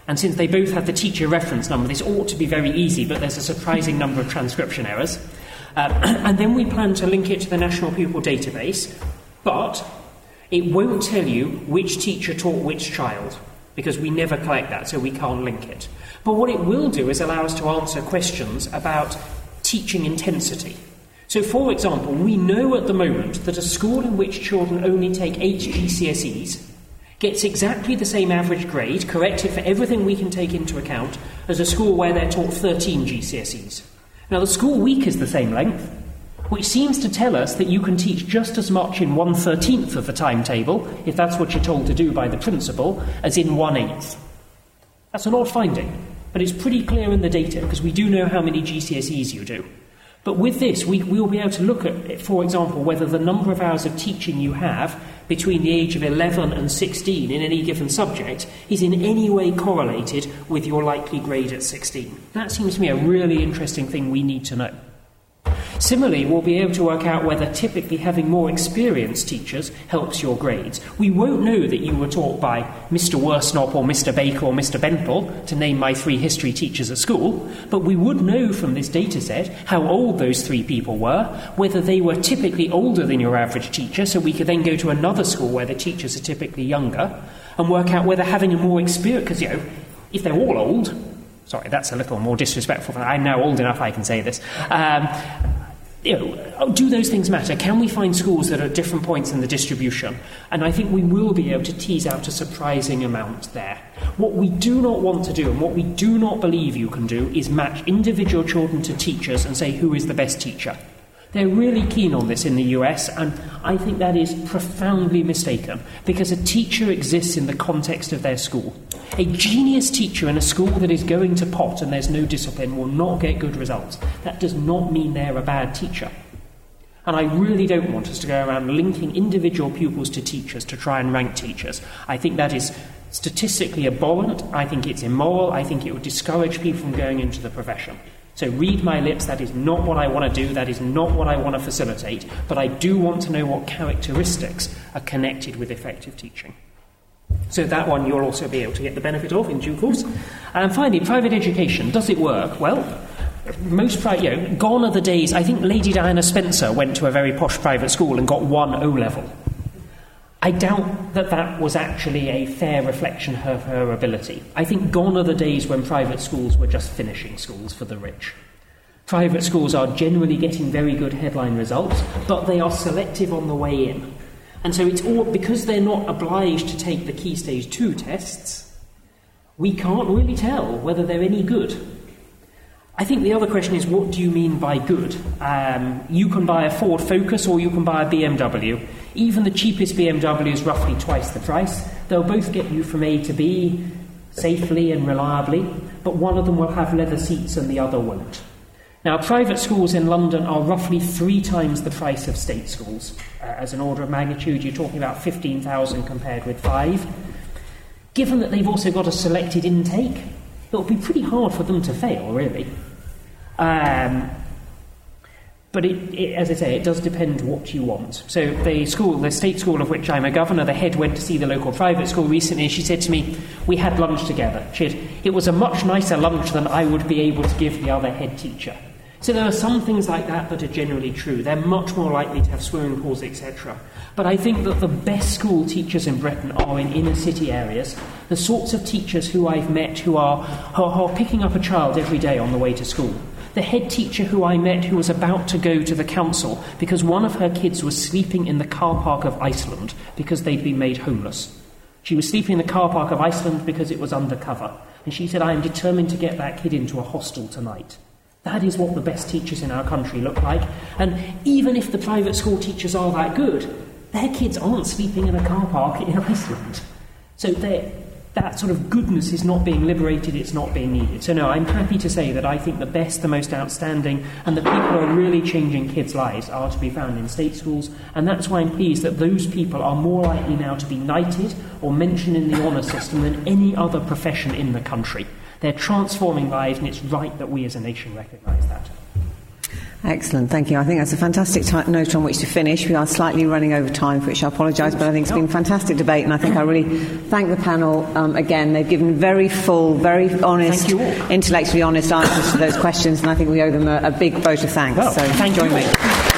And since they both have the teacher reference number, this ought to be very easy, but there's a surprising number of transcription errors. Um, and then we plan to link it to the National Pupil Database, but it won't tell you which teacher taught which child, because we never collect that, so we can't link it. But what it will do is allow us to answer questions about teaching intensity. So, for example, we know at the moment that a school in which children only take eight GCSEs gets exactly the same average grade, corrected for everything we can take into account, as a school where they're taught 13 GCSEs. Now, the school week is the same length, which seems to tell us that you can teach just as much in one thirteenth of the timetable, if that's what you're told to do by the principal, as in one eighth. That's an odd finding, but it's pretty clear in the data because we do know how many GCSEs you do. But with this, we will be able to look at, for example, whether the number of hours of teaching you have between the age of 11 and 16 in any given subject is in any way correlated with your likely grade at 16. That seems to me a really interesting thing we need to know. Similarly, we'll be able to work out whether typically having more experienced teachers helps your grades. We won't know that you were taught by Mr. Worsnop or Mr. Baker or Mr. Bentle, to name my three history teachers at school, but we would know from this data set how old those three people were, whether they were typically older than your average teacher, so we could then go to another school where the teachers are typically younger, and work out whether having a more experienced, because, you know, if they're all old, sorry, that's a little more disrespectful. I'm now old enough I can say this. Um, you know, do those things matter? Can we find schools that are at different points in the distribution? And I think we will be able to tease out a surprising amount there. What we do not want to do, and what we do not believe you can do, is match individual children to teachers and say who is the best teacher. They're really keen on this in the US, and I think that is profoundly mistaken because a teacher exists in the context of their school. A genius teacher in a school that is going to pot and there's no discipline will not get good results. That does not mean they're a bad teacher. And I really don't want us to go around linking individual pupils to teachers to try and rank teachers. I think that is statistically abhorrent. I think it's immoral. I think it would discourage people from going into the profession. So read my lips, that is not what I want to do, that is not what I want to facilitate, but I do want to know what characteristics are connected with effective teaching. So that one you'll also be able to get the benefit of in due course. And finally, private education. Does it work? Well, most private, you know, gone are the days. I think Lady Diana Spencer went to a very posh private school and got one O level. I doubt that that was actually a fair reflection of her ability. I think gone are the days when private schools were just finishing schools for the rich. Private schools are generally getting very good headline results, but they are selective on the way in. And so it's all because they're not obliged to take the key stage 2 tests, we can't really tell whether they're any good. I think the other question is what do you mean by good? Um, you can buy a Ford Focus or you can buy a BMW. Even the cheapest BMW is roughly twice the price. They'll both get you from A to B safely and reliably, but one of them will have leather seats and the other won't. Now, private schools in London are roughly three times the price of state schools. Uh, as an order of magnitude, you're talking about 15,000 compared with five. Given that they've also got a selected intake, it will be pretty hard for them to fail, really. Um, but it, it, as I say, it does depend what you want. So the school, the state school of which I'm a governor, the head went to see the local private school recently, and she said to me, "We had lunch together. She had, it was a much nicer lunch than I would be able to give the other head teacher." So there are some things like that that are generally true. They're much more likely to have swimming pools, etc. But I think that the best school teachers in Britain are in inner city areas. The sorts of teachers who I've met who are, who are picking up a child every day on the way to school. The head teacher who I met who was about to go to the council because one of her kids was sleeping in the car park of Iceland because they'd been made homeless. She was sleeping in the car park of Iceland because it was undercover. And she said, I am determined to get that kid into a hostel tonight. That is what the best teachers in our country look like. And even if the private school teachers are that good, their kids aren't sleeping in a car park in Iceland. So that sort of goodness is not being liberated, it's not being needed. So, no, I'm happy to say that I think the best, the most outstanding, and the people who are really changing kids' lives are to be found in state schools. And that's why I'm pleased that those people are more likely now to be knighted or mentioned in the honour system than any other profession in the country. They're transforming lives, and it's right that we as a nation recognise that. Excellent, thank you. I think that's a fantastic t- note on which to finish. We are slightly running over time, for which I apologise, but I think it's been a fantastic debate, and I think I really thank the panel um, again. They've given very full, very honest, intellectually honest answers to those questions, and I think we owe them a, a big vote of thanks. Well, so thank join you me.